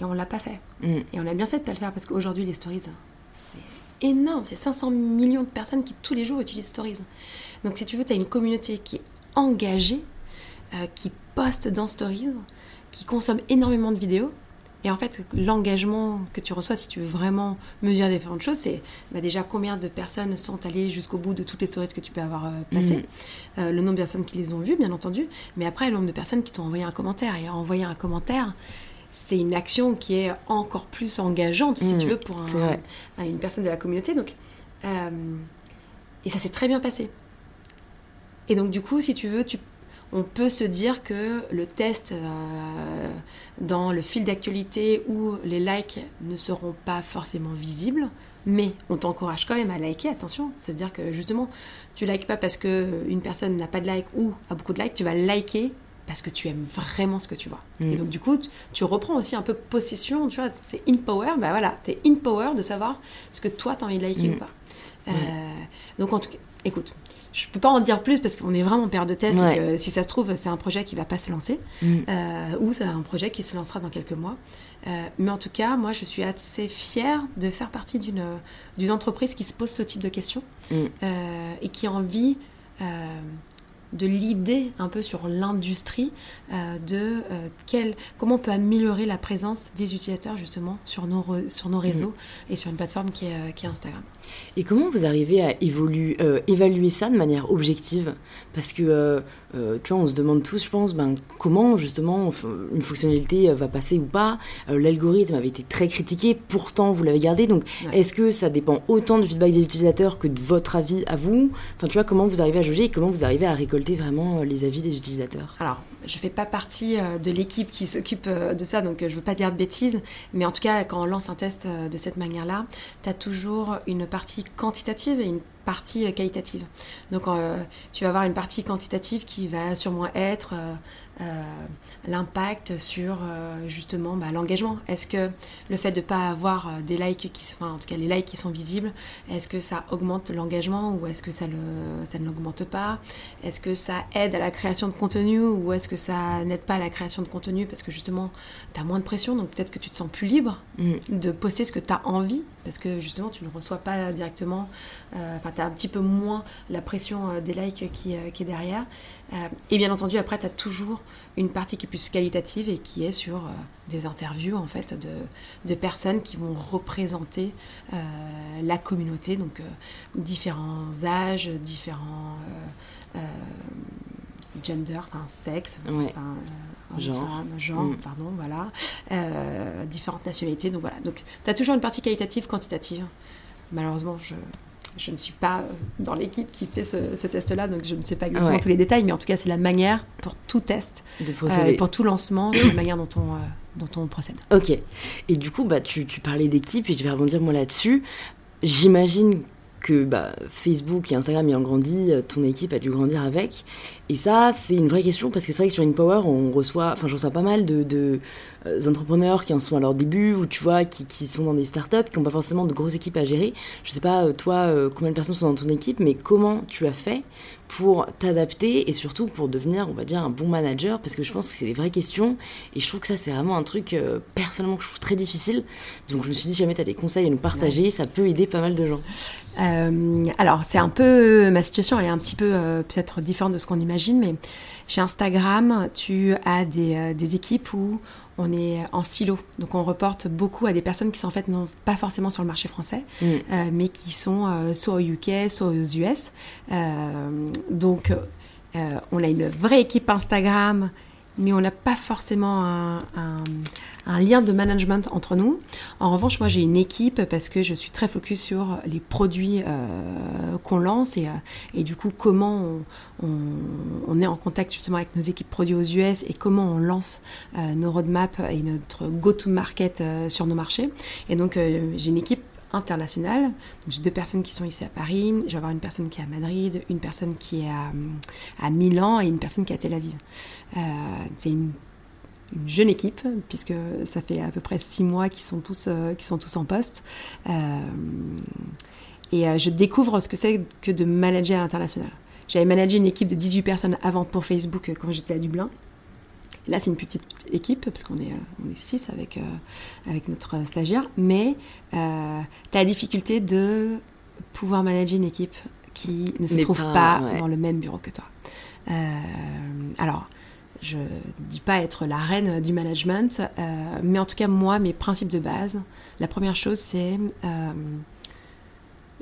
Et on l'a pas fait. Mm. Et on a bien fait de pas le faire parce qu'aujourd'hui, les Stories, c'est énorme. C'est 500 millions de personnes qui tous les jours utilisent Stories. Donc si tu veux, tu as une communauté qui est engagée, euh, qui poste dans Stories, qui consomme énormément de vidéos. Et en fait, l'engagement que tu reçois, si tu veux vraiment mesurer différentes choses, c'est bah, déjà combien de personnes sont allées jusqu'au bout de toutes les stories que tu peux avoir euh, passées, Mm. Euh, le nombre de personnes qui les ont vues, bien entendu, mais après le nombre de personnes qui t'ont envoyé un commentaire. Et envoyer un commentaire, c'est une action qui est encore plus engageante, si Mm, tu veux, pour un- une personne de la communauté. Donc, euh, et ça s'est très bien passé. Et donc, du coup, si tu veux, tu, on peut se dire que le test euh, dans le fil d'actualité où les likes ne seront pas forcément visibles, mais on t'encourage quand même à liker, attention. Ça veut dire que justement, tu likes pas parce que une personne n'a pas de like ou a beaucoup de likes, tu vas liker parce que tu aimes vraiment ce que tu vois. Mm. Et donc du coup, tu, reprends aussi un peu possession, tu vois, c'est in power, bah voilà, t'es in power de savoir ce que toi t'as envie de liker Mm. ou pas. Euh, donc en tout cas, écoute, je peux pas en dire plus parce qu'on est vraiment en période de test Ouais. et que si ça se trouve, c'est un projet qui va pas se lancer Mm. euh, ou c'est un projet qui se lancera dans quelques mois. Euh, mais en tout cas, moi, je suis assez fière de faire partie d'une d'une entreprise qui se pose ce type de questions Mm. euh, et qui a envie de l'idée un peu sur l'industrie euh, de euh, quel, comment on peut améliorer la présence des utilisateurs justement sur nos, re- sur nos réseaux et sur une plateforme qui est, euh, qui est Instagram. Et comment vous arrivez à évolu- euh, évaluer ça de manière objective? Parce que, euh, tu vois, on se demande tous, je pense, ben, comment justement une fonctionnalité euh, va passer ou pas. Euh, L'algorithme avait été très critiqué, pourtant vous l'avez gardé. Donc, Ouais. est-ce que ça dépend autant du feedback des utilisateurs que de votre avis à vous? Enfin, tu vois, comment vous arrivez à juger et comment vous arrivez à récolter vraiment les avis des utilisateurs? Alors, je fais pas partie de l'équipe qui s'occupe de ça, donc je veux pas dire de bêtises, mais en tout cas, quand on lance un test de cette manière-là, tu as toujours une partie quantitative et une partie euh, qualitative. Donc, euh, tu vas avoir une partie quantitative qui va sûrement être euh, l'impact sur euh, justement bah, l'engagement. Est-ce que le fait de ne pas avoir euh, des likes qui sont, enfin, en tout cas les likes qui sont visibles, est-ce que ça augmente l'engagement ou est-ce que ça, le, ça ne l'augmente pas? Est-ce que ça aide à la création de contenu ou est-ce que ça n'aide pas à la création de contenu parce que justement tu as moins de pression donc peut-être que tu te sens plus libre Mm. de poster ce que tu as envie parce que justement tu ne reçois pas directement, euh, enfin tu as un petit peu moins la pression euh, des likes qui, euh, qui est derrière. Et bien entendu, après, tu as toujours une partie qui est plus qualitative et qui est sur des interviews en fait de, de, personnes qui vont représenter la communauté, donc différents âges, différents gender, enfin sexe, genre, genre mm. pardon, voilà, différentes nationalités. Donc voilà, donc tu as toujours une partie qualitative, quantitative. Malheureusement, je, je ne suis pas dans l'équipe qui fait ce, test-là, donc je ne sais pas exactement tous les détails, mais en tout cas, c'est la manière pour tout test, euh, pour tout lancement, c'est la manière dont on, euh, dont on procède. Ok. Et du coup, bah, tu, tu parlais d'équipe, et je vais rebondir moi là-dessus. J'imagine que bah, Facebook et Instagram ayant grandi, euh, ton équipe a dû grandir avec. Et ça, c'est une vraie question parce que c'est vrai que sur InPower, on reçoit, enfin, je reçois pas mal de, de euh, entrepreneurs qui en sont à leur début ou tu vois, qui, qui sont dans des startups, qui n'ont pas forcément de grosses équipes à gérer. Je sais pas, euh, toi, combien de personnes sont dans ton équipe, mais comment tu as fait pour t'adapter et surtout pour devenir, on va dire, un bon manager? Parce que je pense que c'est des vraies questions et je trouve que ça, c'est vraiment un truc personnellement que je trouve très difficile. Donc, je me suis dit, si jamais tu as des conseils à nous partager, ça peut aider pas mal de gens. Euh, alors, c'est un peu. Ma situation, elle est un petit peu euh, peut-être différente de ce qu'on imagine, mais chez Instagram, tu as des, euh, des, équipes où on est en silo. Donc, on reporte beaucoup à des personnes qui sont en fait non pas forcément sur le marché français, mm. mais qui sont soit au UK, soit aux US. donc, on a une vraie équipe Instagram mais on n'a pas forcément un, lien de management entre nous. En revanche, moi j'ai une équipe parce que je suis très focus sur les produits euh, qu'on lance et, euh, et, du coup comment on, on, est en contact justement avec nos équipes produits aux US et comment on lance euh, nos roadmaps et notre go-to-market sur nos marchés. Et donc j'ai une équipe internationale. J'ai deux personnes qui sont ici à Paris, je vais avoir une personne qui est à Madrid, une personne qui est à, à Milan et une personne qui est à Tel Aviv. Euh, c'est une, jeune équipe, puisque ça fait à peu près six mois qu'ils sont tous, euh, sont tous en poste. Euh, et je découvre ce que c'est que de manager à l'international. J'avais managé une équipe de 18 personnes avant pour Facebook quand j'étais à Dublin. Là, c'est une petite équipe, parce qu'on est, on est six avec, avec notre stagiaire, mais euh, tu as la difficulté de pouvoir manager une équipe qui ne se trouve pas, dans le même bureau que toi. alors, je dis pas être la reine du management, euh, mais en tout cas, moi, mes principes de base, la première chose, c'est. Euh,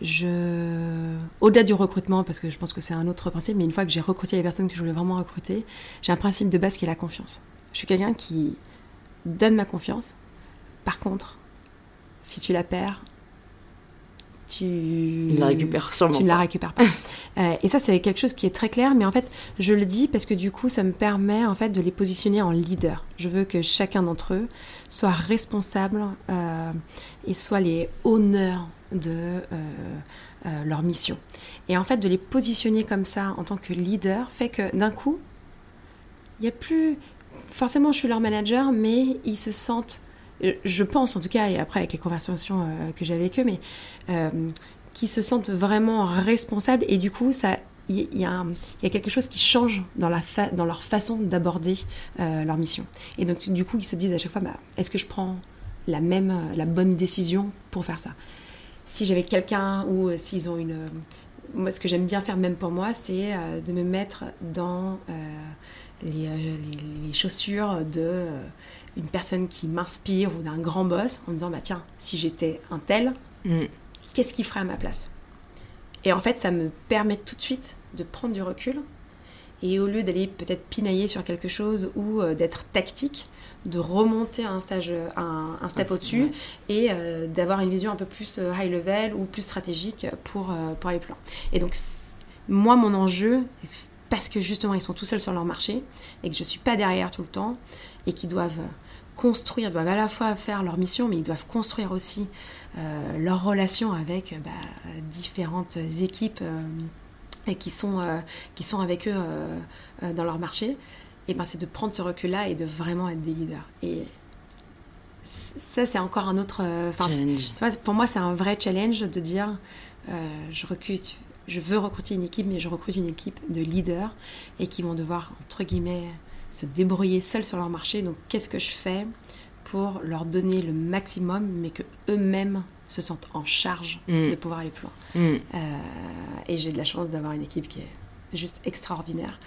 je... Au-delà du recrutement, parce que je pense que c'est un autre principe, mais une fois que j'ai recruté les personnes que je voulais vraiment recruter, j'ai un principe de base qui est la confiance. Je suis quelqu'un qui donne ma confiance. Par contre, si tu la perds, tu ne la récupères sûrement tu ne la récupères pas. Euh, et ça, c'est quelque chose qui est très clair, mais en fait, je le dis parce que du coup, ça me permet en fait de les positionner en leader. Je veux que chacun d'entre eux soit responsable euh, et soit les honneurs de euh, leur mission. Et en fait, de les positionner comme ça en tant que leader fait que d'un coup, il n'y a plus forcément, je suis leur manager, mais ils se sentent je pense en tout cas, et après avec les conversations euh, que j'ai avec eux, mais euh, qui se sentent vraiment responsables et du coup, ça, il y, a quelque chose qui change dans, la dans leur façon d'aborder euh, leur mission. Et donc, du coup, ils se disent à chaque fois, bah, est-ce que je prends la même, la bonne décision pour faire ça? Si j'avais quelqu'un ou s'ils ont une... Moi, ce que j'aime bien faire, même pour moi, c'est de me mettre dans les, les, chaussures de une personne qui m'inspire ou d'un grand boss en me disant bah tiens si j'étais un tel mm. qu'est-ce qu'il ferait à ma place? Et en fait ça me permet tout de suite de prendre du recul et au lieu d'aller peut-être pinailler sur quelque chose ou euh, d'être tactique de remonter un stage un, un step au-dessus et euh, d'avoir une vision un peu plus euh, high level ou plus stratégique pour, pour plus loin et donc moi mon enjeu parce que justement ils sont tout seuls sur leur marché et que je suis pas derrière tout le temps et qui doivent construire, doivent à la fois faire leur mission, mais ils doivent construire aussi euh, leur relation avec bah, différentes équipes euh, et qui sont, euh, qui sont avec eux dans leur marché. Et ben, c'est de prendre ce recul-là et de vraiment être des leaders. Et ça, c'est encore un autre. challenge. pour moi, c'est un vrai challenge de dire je recrute, je veux recruter une équipe, mais je recrute une équipe de leaders et qui vont devoir, entre guillemets, se débrouiller seuls sur leur marché. Donc qu'est-ce que je fais pour leur donner le maximum, mais que eux-mêmes se sentent en charge mm. de pouvoir aller plus loin? Mm. Euh, et j'ai de la chance d'avoir une équipe qui est juste extraordinaire.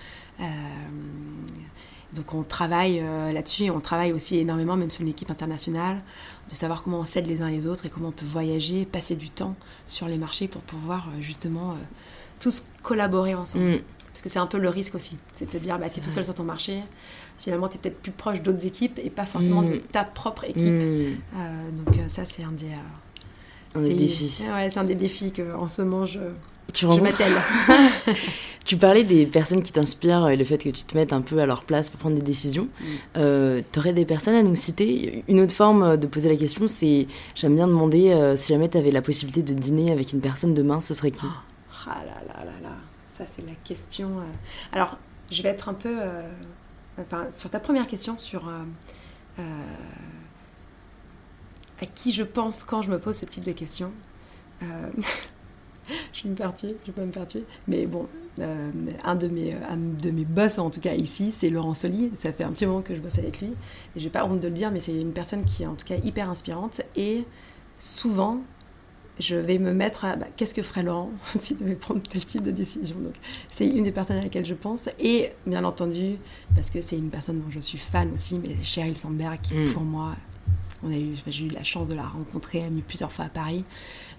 Donc on travaille là-dessus et on travaille aussi énormément, même sur une équipe internationale, de savoir comment on s'aide les uns les autres et comment on peut voyager, passer du temps sur les marchés pour pouvoir justement tous collaborer ensemble. Mm. Parce que c'est un peu le risque aussi, c'est de se dire, bah, tu es tout seul sur ton marché, finalement tu es peut-être plus proche d'autres équipes et pas forcément de mm. ta propre équipe. Mm. Euh, donc euh, ça c'est un des... Euh, un des défis. Ouais, c'est un des défis qu'en ce moment je, tu je tu parlais des personnes qui t'inspirent et le fait que tu te mettes un peu à leur place pour prendre des décisions. tu aurais des personnes à nous citer? Une autre forme de poser la question, c'est j'aime bien demander si jamais tu avais la possibilité de dîner avec une personne demain, ce serait qui? Ah là là là là ça, c'est la question. Euh. Alors, je vais être un peu. Euh, sur ta première question, sur. Euh, à qui je pense quand je me pose ce type de questions. je vais me faire tuer, je vais pas me faire tuer. Mais bon, un, de mes, un de mes boss, en tout cas ici, c'est Laurent Soli. Ça fait un petit moment que je bosse avec lui. Et j'ai pas honte de le dire, mais c'est une personne qui est en tout cas hyper inspirante. Et souvent, je vais me mettre à bah, qu'est-ce que ferait Laurent s'il devait prendre tel type de décision? Donc, c'est une des personnes à laquelle je pense. Et bien entendu, parce que c'est une personne dont je suis fan aussi, mais Sheryl Sandberg, qui mm. pour moi, on a eu, j'ai eu la chance de la rencontrer, elle est plusieurs fois à Paris.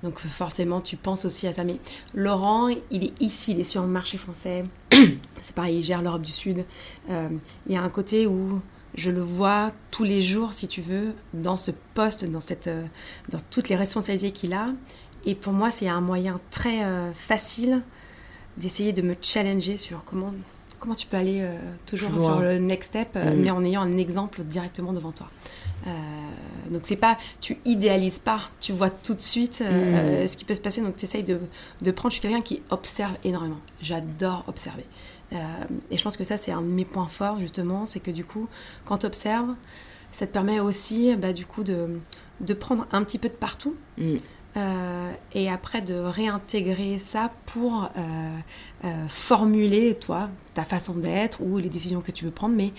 Donc forcément, tu penses aussi à ça. Mais Laurent, il est ici, il est sur le marché français. c'est pareil, il gère l'Europe du Sud. Euh, il y a un côté où je le vois tous les jours, si tu veux, dans ce poste, dans, cette, euh, dans toutes les responsabilités qu'il a. Et pour moi, c'est un moyen très euh, facile d'essayer de me challenger sur comment, comment tu peux aller euh, toujours sur le next step, mm. mais en ayant un exemple directement devant toi. Donc c'est pas, tu idéalises pas, tu vois tout de suite mm. ce qui peut se passer. Donc tu essayes de, de prendre. Je suis quelqu'un qui observe énormément. J'adore observer. Euh, et je pense que ça, c'est un de mes points forts, justement, c'est que du coup, quand tu observes, ça te permet aussi, bah, du coup, de, de, prendre un petit peu de partout. Mm. Euh, et après de réintégrer ça pour euh, formuler, toi, ta façon d'être ou les décisions que tu veux prendre, mais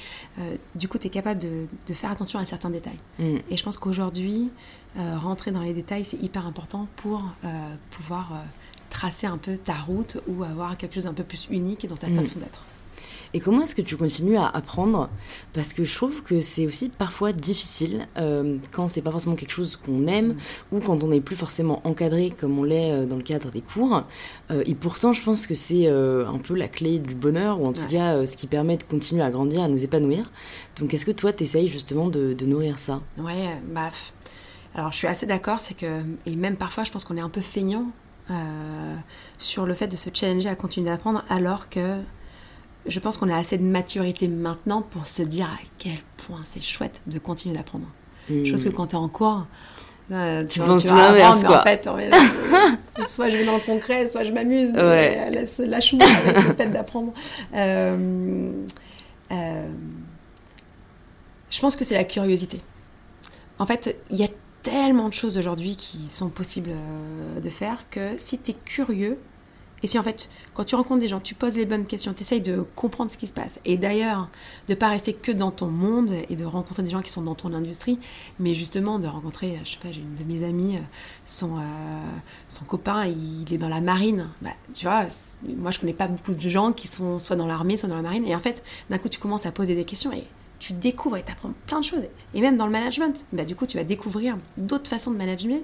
du coup, tu es capable de, de, faire attention à certains détails. Mm. Et je pense qu'aujourd'hui, rentrer dans les détails, c'est hyper important pour pouvoir tracer un peu ta route ou avoir quelque chose d'un peu plus unique dans ta mm. façon d'être. Et comment est-ce que tu continues à apprendre? Parce que je trouve que c'est aussi parfois difficile euh, quand c'est pas forcément quelque chose qu'on aime mm. ou quand on n'est plus forcément encadré comme on l'est euh, dans le cadre des cours. Euh, et pourtant, je pense que c'est un peu la clé du bonheur ou en tout cas ce qui permet de continuer à grandir, à nous épanouir. Donc, est-ce que toi, tu essayes justement de, de, nourrir ça? Ouais, bah. Alors, je suis assez d'accord, c'est que. Et même parfois, je pense qu'on est un peu feignant euh, sur le fait de se challenger à continuer d'apprendre, alors que je pense qu'on a assez de maturité maintenant pour se dire à quel point c'est chouette de continuer d'apprendre. Mmh. Chose que quand tu es en cours, euh, tu, penses tout l'inverse, quoi. en fait, soit je vais dans le concret, soit je m'amuse, mais ouais. laisse, lâche-moi avec le fait d'apprendre. Euh, je pense que c'est la curiosité. En fait, il y a tellement de choses aujourd'hui qui sont possibles euh, de faire que si tu es curieux, et si en fait, quand tu rencontres des gens, tu poses les bonnes questions, tu essayes de comprendre ce qui se passe. Et d'ailleurs, de ne pas rester que dans ton monde et de rencontrer des gens qui sont dans ton industrie, mais justement de rencontrer, je sais pas, j'ai une de mes amies, euh, son, euh, son copain, il est dans la marine. Bah, tu vois, moi je connais pas beaucoup de gens qui sont soit dans l'armée, soit dans la marine. Et en fait, d'un coup, tu commences à poser des questions et tu découvres et tu apprends plein de choses. Et même dans le management, bah, du coup, tu vas découvrir d'autres façons de manager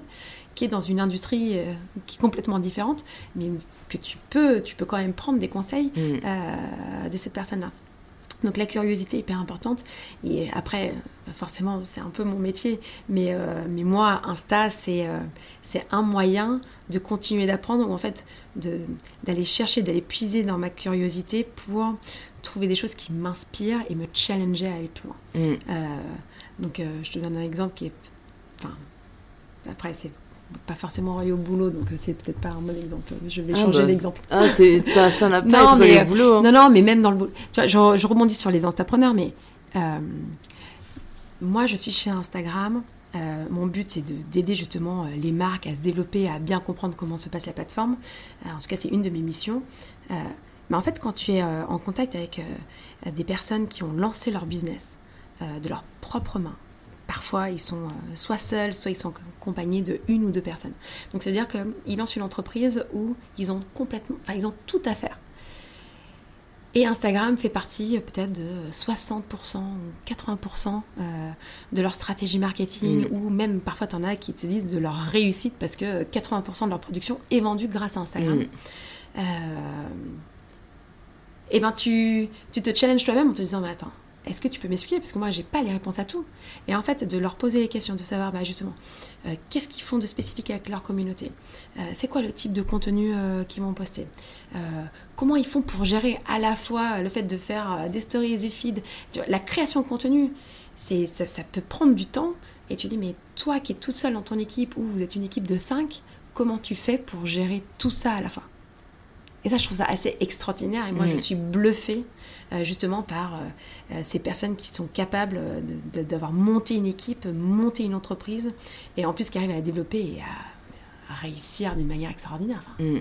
qui est dans une industrie euh, qui est complètement différente, mais que tu peux, tu peux quand même prendre des conseils mm. euh, de cette personne-là. Donc la curiosité est hyper importante. Et après, bah, forcément, c'est un peu mon métier. Mais, euh, mais moi, Insta, c'est c'est un moyen de continuer d'apprendre ou en fait d'aller chercher, d'aller puiser dans ma curiosité pour trouver des choses qui m'inspirent et me challenger à aller plus loin. Mm. Euh, donc, je te donne un exemple qui est. Enfin, après, c'est pas forcément relié au boulot, donc euh, c'est peut-être pas un bon exemple. Je vais ah, changer bah, d'exemple. Ah, pas, ça n'a pas non, été au boulot. Hein. Non, non, mais même dans le boulot. Tu vois, je, je rebondis sur les instapreneurs, mais moi, je suis chez Instagram. mon but, c'est d'aider justement les marques à se développer, à bien comprendre comment se passe la plateforme. en tout cas, c'est une de mes missions. Mais en fait, quand tu es euh, en contact avec euh, des personnes qui ont lancé leur business euh, de leurs propres mains, parfois ils sont soit seuls, soit ils sont accompagnés de une ou deux personnes. Donc ça veut dire qu'ils lancent une entreprise où ils ont complètement, enfin ils ont tout à faire. Et Instagram fait partie euh, peut-être de 60% ou 80% euh, de leur stratégie marketing, Mm. ou même parfois tu en as qui te disent de leur réussite parce que 80% de leur production est vendue grâce à Instagram. Mm. Euh, et ben tu, tu te challenges toi-même en te disant, mais attends, est-ce que tu peux m'expliquer? Parce que moi, j'ai pas les réponses à tout. Et en fait, de leur poser les questions, de savoir bah, justement, euh, qu'est-ce qu'ils font de spécifique avec leur communauté? Euh, C'est quoi le type de contenu euh, qu'ils vont poster? Comment ils font pour gérer à la fois le fait de faire des stories, du feed? Tu vois, La création de contenu, c'est, ça, ça peut prendre du temps. Et tu dis, mais toi qui es toute seule dans ton équipe, ou vous êtes une équipe de 5, comment tu fais pour gérer tout ça à la fois et ça, je trouve ça assez extraordinaire. Et moi, Mm. je suis bluffée justement par euh, euh, ces personnes qui sont capables euh, d'avoir monté une équipe, monté une entreprise, et en plus qui arrivent à la développer et à, à réussir d'une manière extraordinaire. Enfin, Mm.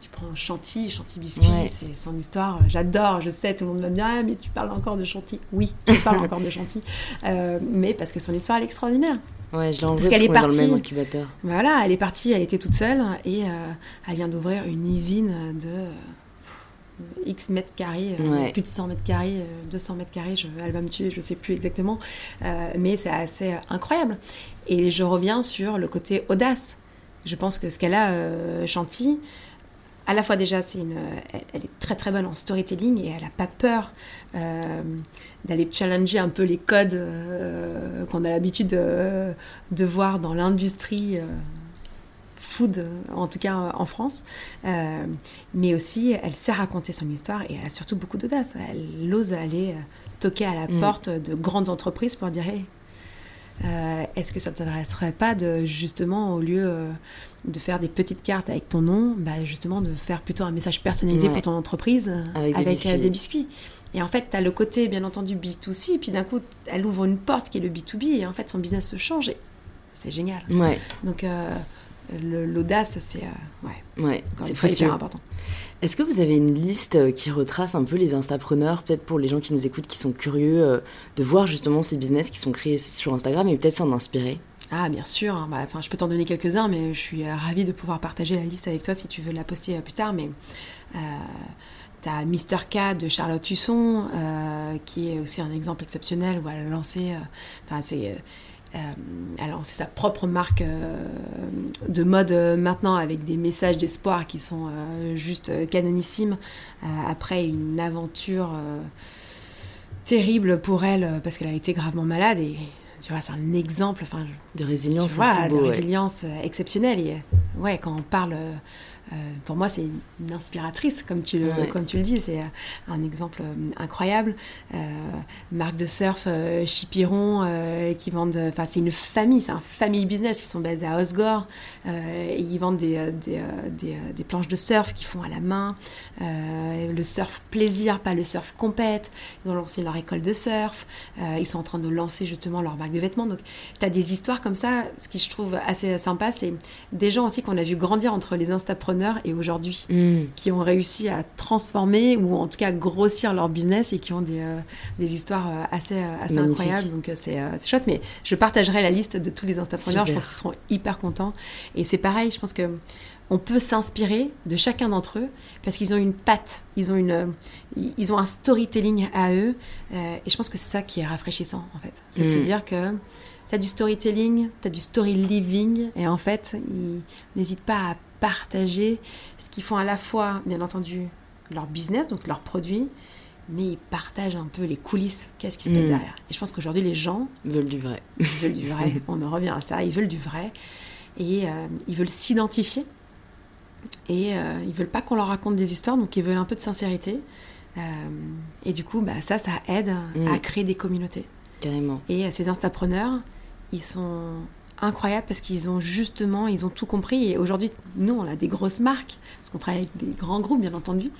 tu prends Chanty, Chanty Biscuit, Ouais. c'est son histoire. euh, J'adore, je sais, tout le monde me dire Ah, mais tu parles encore de Chanty. Oui, je parle encore de Chanty. Euh, mais parce que son histoire, elle est extraordinaire. Ouais, je Parce qu'elle est qu'on dans le partie. même incubateur. Voilà, elle est partie, elle était toute seule et euh, elle vient d'ouvrir une usine de euh, X mètres carrés, euh, Ouais. plus de 100 mètres carrés, euh, 200 mètres carrés, je, elle va me tuer, je sais plus exactement, Euh, mais c'est assez euh, incroyable. Et je reviens sur le côté audace. Je pense que ce qu'elle a, euh, Chanty, à la fois déjà, c'est une, euh, elle, elle est très très bonne en storytelling et elle n'a pas peur euh, d'aller challenger un peu les codes euh, qu'on a l'habitude de, de voir dans l'industrie euh, food, euh, en tout cas euh, en France. Euh, mais aussi, elle sait raconter son histoire et elle a surtout beaucoup d'audace. Elle ose aller toquer à la Mm. porte de grandes entreprises pour dire Hey, euh, est-ce que ça ne t'intéresserait pas de justement, au lieu euh, de faire des petites cartes avec ton nom, bah, justement de faire plutôt un message personnalisé Ouais. pour ton entreprise Avec des euh, biscuits. des biscuits Et en fait, tu as le côté, bien entendu, B2C, et puis d'un coup, elle ouvre une porte qui est le B2B, et en fait, son business se change, et c'est génial. Ouais, Donc, l'audace, c'est euh, ouais, c'est précieux. important. Est-ce que vous avez une liste euh, qui retrace un peu les instapreneurs, peut-être pour les gens qui nous écoutent, qui sont curieux euh, de voir justement ces business qui sont créés sur Instagram et peut-être s'en inspirer? Ah, bien sûr. hein. Bah, je peux t'en donner quelques-uns, mais je suis euh, ravie de pouvoir partager la liste avec toi si tu veux la poster plus tard. Mais t'as Mister K de Charlotte Husson, euh, qui est aussi un exemple exceptionnel où elle a lancé, enfin, c'est, euh, elle a lancé sa propre marque euh, de mode euh, maintenant avec des messages d'espoir qui sont euh, juste euh, canonissimes euh, après une aventure euh, terrible pour elle euh, parce qu'elle a été gravement malade et tu vois c'est un exemple enfin De résilience, tu vois, c'est de ouais. résilience euh, exceptionnelle. Et euh, ouais, quand on parle, euh, euh, pour moi, c'est une inspiratrice, comme tu le, Ouais. comme tu le dis. C'est euh, un exemple euh, incroyable. Euh, marque de surf, euh, Chipiron, euh, qui vendent. Enfin, c'est une famille, c'est un family business. Ils sont basés à Osgore. Euh, et ils vendent des, euh, des, euh, des, euh, des planches de surf qu'ils font à la main. Euh, le surf plaisir, pas le surf compète. Ils ont lancé leur école de surf. Euh, ils sont en train de lancer justement leur marque de vêtements. Donc, tu as des histoires comme ça. Ce qui je trouve assez sympa, c'est des gens aussi qu'on a vu grandir entre les instapreneurs et aujourd'hui, Mm. qui ont réussi à transformer ou en tout cas grossir leur business et qui ont des, euh, des histoires euh, assez, euh, assez Magnifique. incroyables. Donc, c'est chouette. Mais je partagerai la liste de tous les instapreneurs. Je Super. pense qu'ils seront hyper contents. Et c'est pareil, je pense que on peut s'inspirer de chacun d'entre eux parce qu'ils ont une patte, ils ont, une, ils ont un storytelling à eux. euh, et je pense que c'est ça qui est rafraîchissant, en fait. C'est de se Mm. dire que tu as du storytelling, tu as du story living. Et en fait, ils n'hésitent pas à partager ce qu'ils font à la fois, bien entendu, leur business, donc leurs produits, mais ils partagent un peu les coulisses, qu'est-ce qui se passe Mm. derrière. Et je pense qu'aujourd'hui, les gens, Ils veulent du vrai. ils veulent du vrai. On en revient à ça. Ils veulent du vrai. Et euh, ils veulent s'identifier. Et euh, ils veulent pas qu'on leur raconte des histoires, donc ils veulent un peu de sincérité. Euh, et du coup, bah, ça, ça aide à créer des communautés. Carrément. Et euh, ces instapreneurs, ils sont incroyables parce qu'ils ont justement, ils ont tout compris. Et aujourd'hui, nous, on a des grosses marques, parce qu'on travaille avec des grands groupes, bien entendu,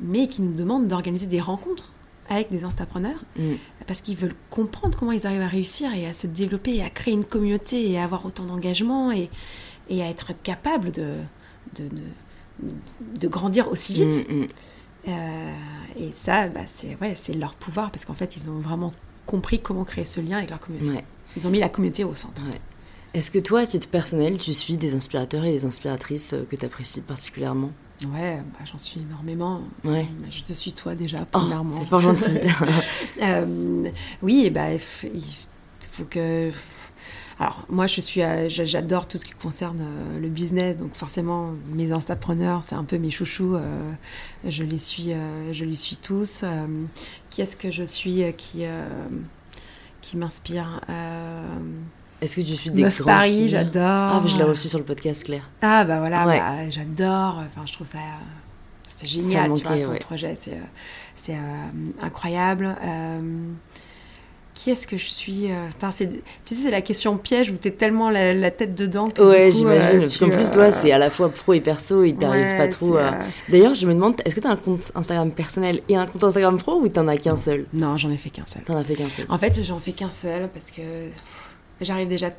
mais qui nous demandent d'organiser des rencontres avec des instapreneurs Mm. parce qu'ils veulent comprendre comment ils arrivent à réussir et à se développer et à créer une communauté et à avoir autant d'engagement et, et à être capable de, de, de, de grandir aussi vite. Mm, mm. Euh, et ça, bah, c'est ouais, leur pouvoir parce qu'en fait, ils ont vraiment compris comment créer ce lien avec leur communauté. Ouais. Ils ont mis la communauté au centre. Ouais. Est-ce que toi, à titre personnel, tu suis des inspirateurs et des inspiratrices euh, que tu apprécies particulièrement? Ouais, bah, j'en suis énormément. Ouais. Bah, je te suis toi déjà, Oh, premièrement. c'est pas gentil. Euh, oui, bah, il faut que. Alors, moi, je suis, euh, j'a- j'adore tout ce qui concerne le business, donc forcément, mes instapreneurs, c'est un peu mes chouchous. je les suis, je les suis tous. Qui est-ce que je suis qui, qui m'inspire? Est-ce que tu suis des Meuf Paris, j'adore. Ah, je l'ai reçu sur le podcast, Claire. Ah bah voilà, Ouais. bah, j'adore. Enfin, je trouve ça, c'est génial. Tu vois, son ouais. projet, c'est, euh, euh, incroyable. Euh, qui est-ce que je suis putain, Tu sais, c'est la question piège où t'es tellement la, la tête dedans. Que Ouais, j'imagine. Parce qu'en plus, toi, c'est à la fois pro et perso, il t'arrive ouais, pas trop à. D'ailleurs, je me demande, est-ce que t'as un compte Instagram personnel et un compte Instagram pro ou t'en as qu'un seul? Non, j'en ai fait qu'un seul. T'en as fait qu'un seul. En fait, j'en fais qu'un seul parce que j'arrive déjà.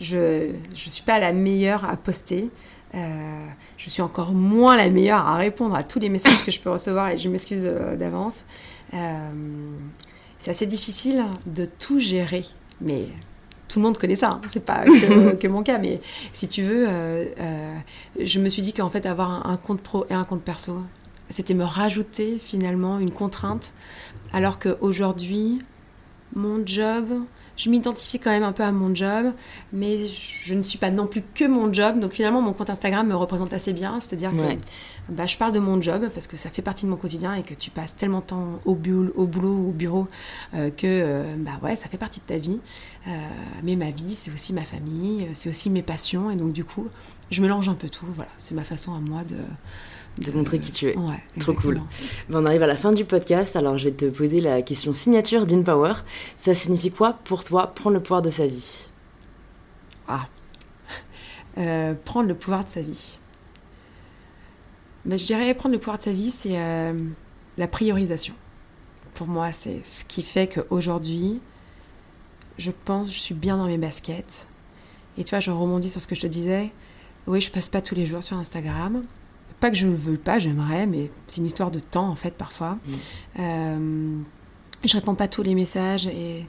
Je je suis pas la meilleure à poster. Euh, je suis encore moins la meilleure à répondre à tous les messages que je peux recevoir et je m'excuse euh, d'avance. Euh, c'est assez difficile de tout gérer, mais tout le monde connaît ça. hein. C'est pas que, que mon cas, mais si tu veux, euh, je me suis dit qu'en fait avoir un, un compte pro et un compte perso, c'était me rajouter finalement une contrainte alors qu'aujourd'hui, mon job, je m'identifie quand même un peu à mon job, mais je ne suis pas non plus que mon job. Donc finalement, mon compte Instagram me représente assez bien. C'est-à-dire Ouais. que bah, je parle de mon job parce que ça fait partie de mon quotidien et que tu passes tellement de temps au, boulot, au boulot ou au bureau euh, que euh, bah ouais, ça fait partie de ta vie. Euh, mais ma vie, c'est aussi ma famille, c'est aussi mes passions. Et donc du coup, je mélange un peu tout. Voilà, c'est ma façon à moi de... De montrer qui tu es. Ouais, Trop cool. Ben, on arrive à la fin du podcast, alors je vais te poser la question signature d'InPower. Ça signifie quoi pour toi prendre le pouvoir de sa vie? Ah. Euh, prendre le pouvoir de sa vie. Ben, je dirais prendre le pouvoir de sa vie, c'est euh, la priorisation. Pour moi, c'est ce qui fait qu'aujourd'hui, je pense, je suis bien dans mes baskets. Et tu vois, je rebondis sur ce que je te disais. Oui, je passe pas tous les jours sur Instagram. Pas que je ne veux pas, j'aimerais, mais c'est une histoire de temps en fait parfois. Mm. Euh, je réponds pas à tous les messages et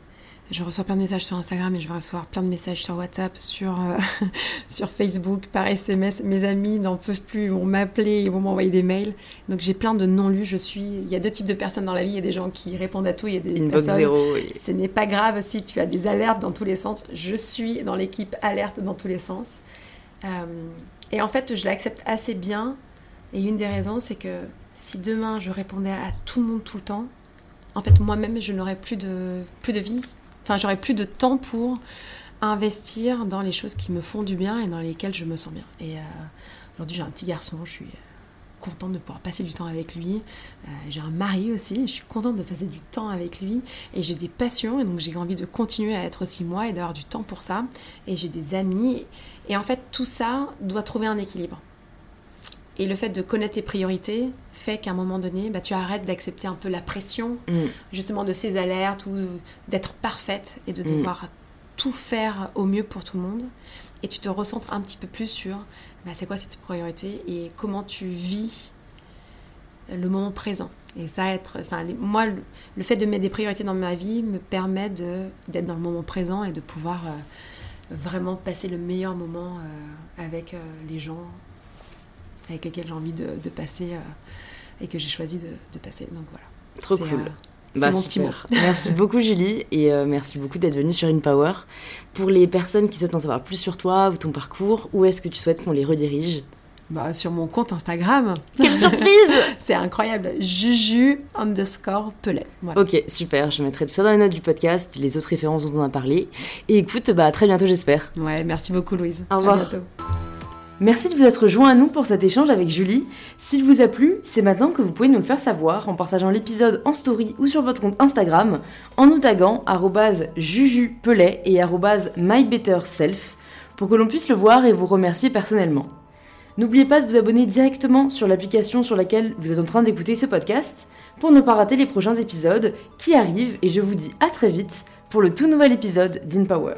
je reçois plein de messages sur Instagram et je vais recevoir plein de messages sur WhatsApp, sur, euh, sur Facebook, par SMS. Mes amis n'en peuvent plus, ils vont m'appeler, ils vont m'envoyer des mails. Donc j'ai plein de non-lus. Je suis. Il y a deux types de personnes dans la vie. Il y a des gens qui répondent à tout, il y a des Inbox personnes. zéro. et- Ce n'est pas grave si tu as des alertes dans tous les sens. Je suis dans l'équipe alerte dans tous les sens. Euh, et en fait, je l'accepte assez bien. Et une des raisons, c'est que si demain je répondais à tout le monde tout le temps, en fait, moi-même, je n'aurais plus de, plus de vie. Enfin, j'aurais plus de temps pour investir dans les choses qui me font du bien et dans lesquelles je me sens bien. Et euh, aujourd'hui, j'ai un petit garçon, je suis contente de pouvoir passer du temps avec lui. Euh, j'ai un mari aussi, je suis contente de passer du temps avec lui. Et j'ai des passions, et donc j'ai envie de continuer à être aussi moi et d'avoir du temps pour ça. Et j'ai des amis. Et en fait, tout ça doit trouver un équilibre. Et le fait de connaître tes priorités fait qu'à un moment donné, bah, tu arrêtes d'accepter un peu la pression, Mm. justement, de ces alertes ou d'être parfaite et de Mm. devoir tout faire au mieux pour tout le monde. Et tu te recentres un petit peu plus sur bah, c'est quoi cette priorité et comment tu vis le moment présent. Et ça, être, enfin, moi, le, le fait de mettre des priorités dans ma vie me permet de- d'être dans le moment présent et de pouvoir euh, vraiment passer le meilleur moment euh, avec euh, les gens avec lesquels j'ai envie de, de passer euh, et que j'ai choisi de, de passer. Donc voilà. Trop cool. euh, c'est Bah, mon petit. Merci beaucoup Julie et euh, merci beaucoup d'être venue sur InPower. Pour les personnes qui souhaitent en savoir plus sur toi ou ton parcours, où est-ce que tu souhaites qu'on les redirige? Bah, sur mon compte Instagram. Quelle surprise C'est incroyable. Juju underscore. Voilà. Ok, super, je mettrai tout ça dans les notes du podcast, les autres références dont on a parlé. Et écoute, bah à très bientôt j'espère. Ouais, merci beaucoup Louise. Au revoir. À bientôt. Merci de vous être joint à nous pour cet échange avec Julie. S'il vous a plu, c'est maintenant que vous pouvez nous le faire savoir en partageant l'épisode en story ou sur votre compte Instagram, en nous taguant jujupelet et mybetterself pour que l'on puisse le voir et vous remercier personnellement. N'oubliez pas de vous abonner directement sur l'application sur laquelle vous êtes en train d'écouter ce podcast pour ne pas rater les prochains épisodes qui arrivent et je vous dis à très vite pour le tout nouvel épisode d'InPower.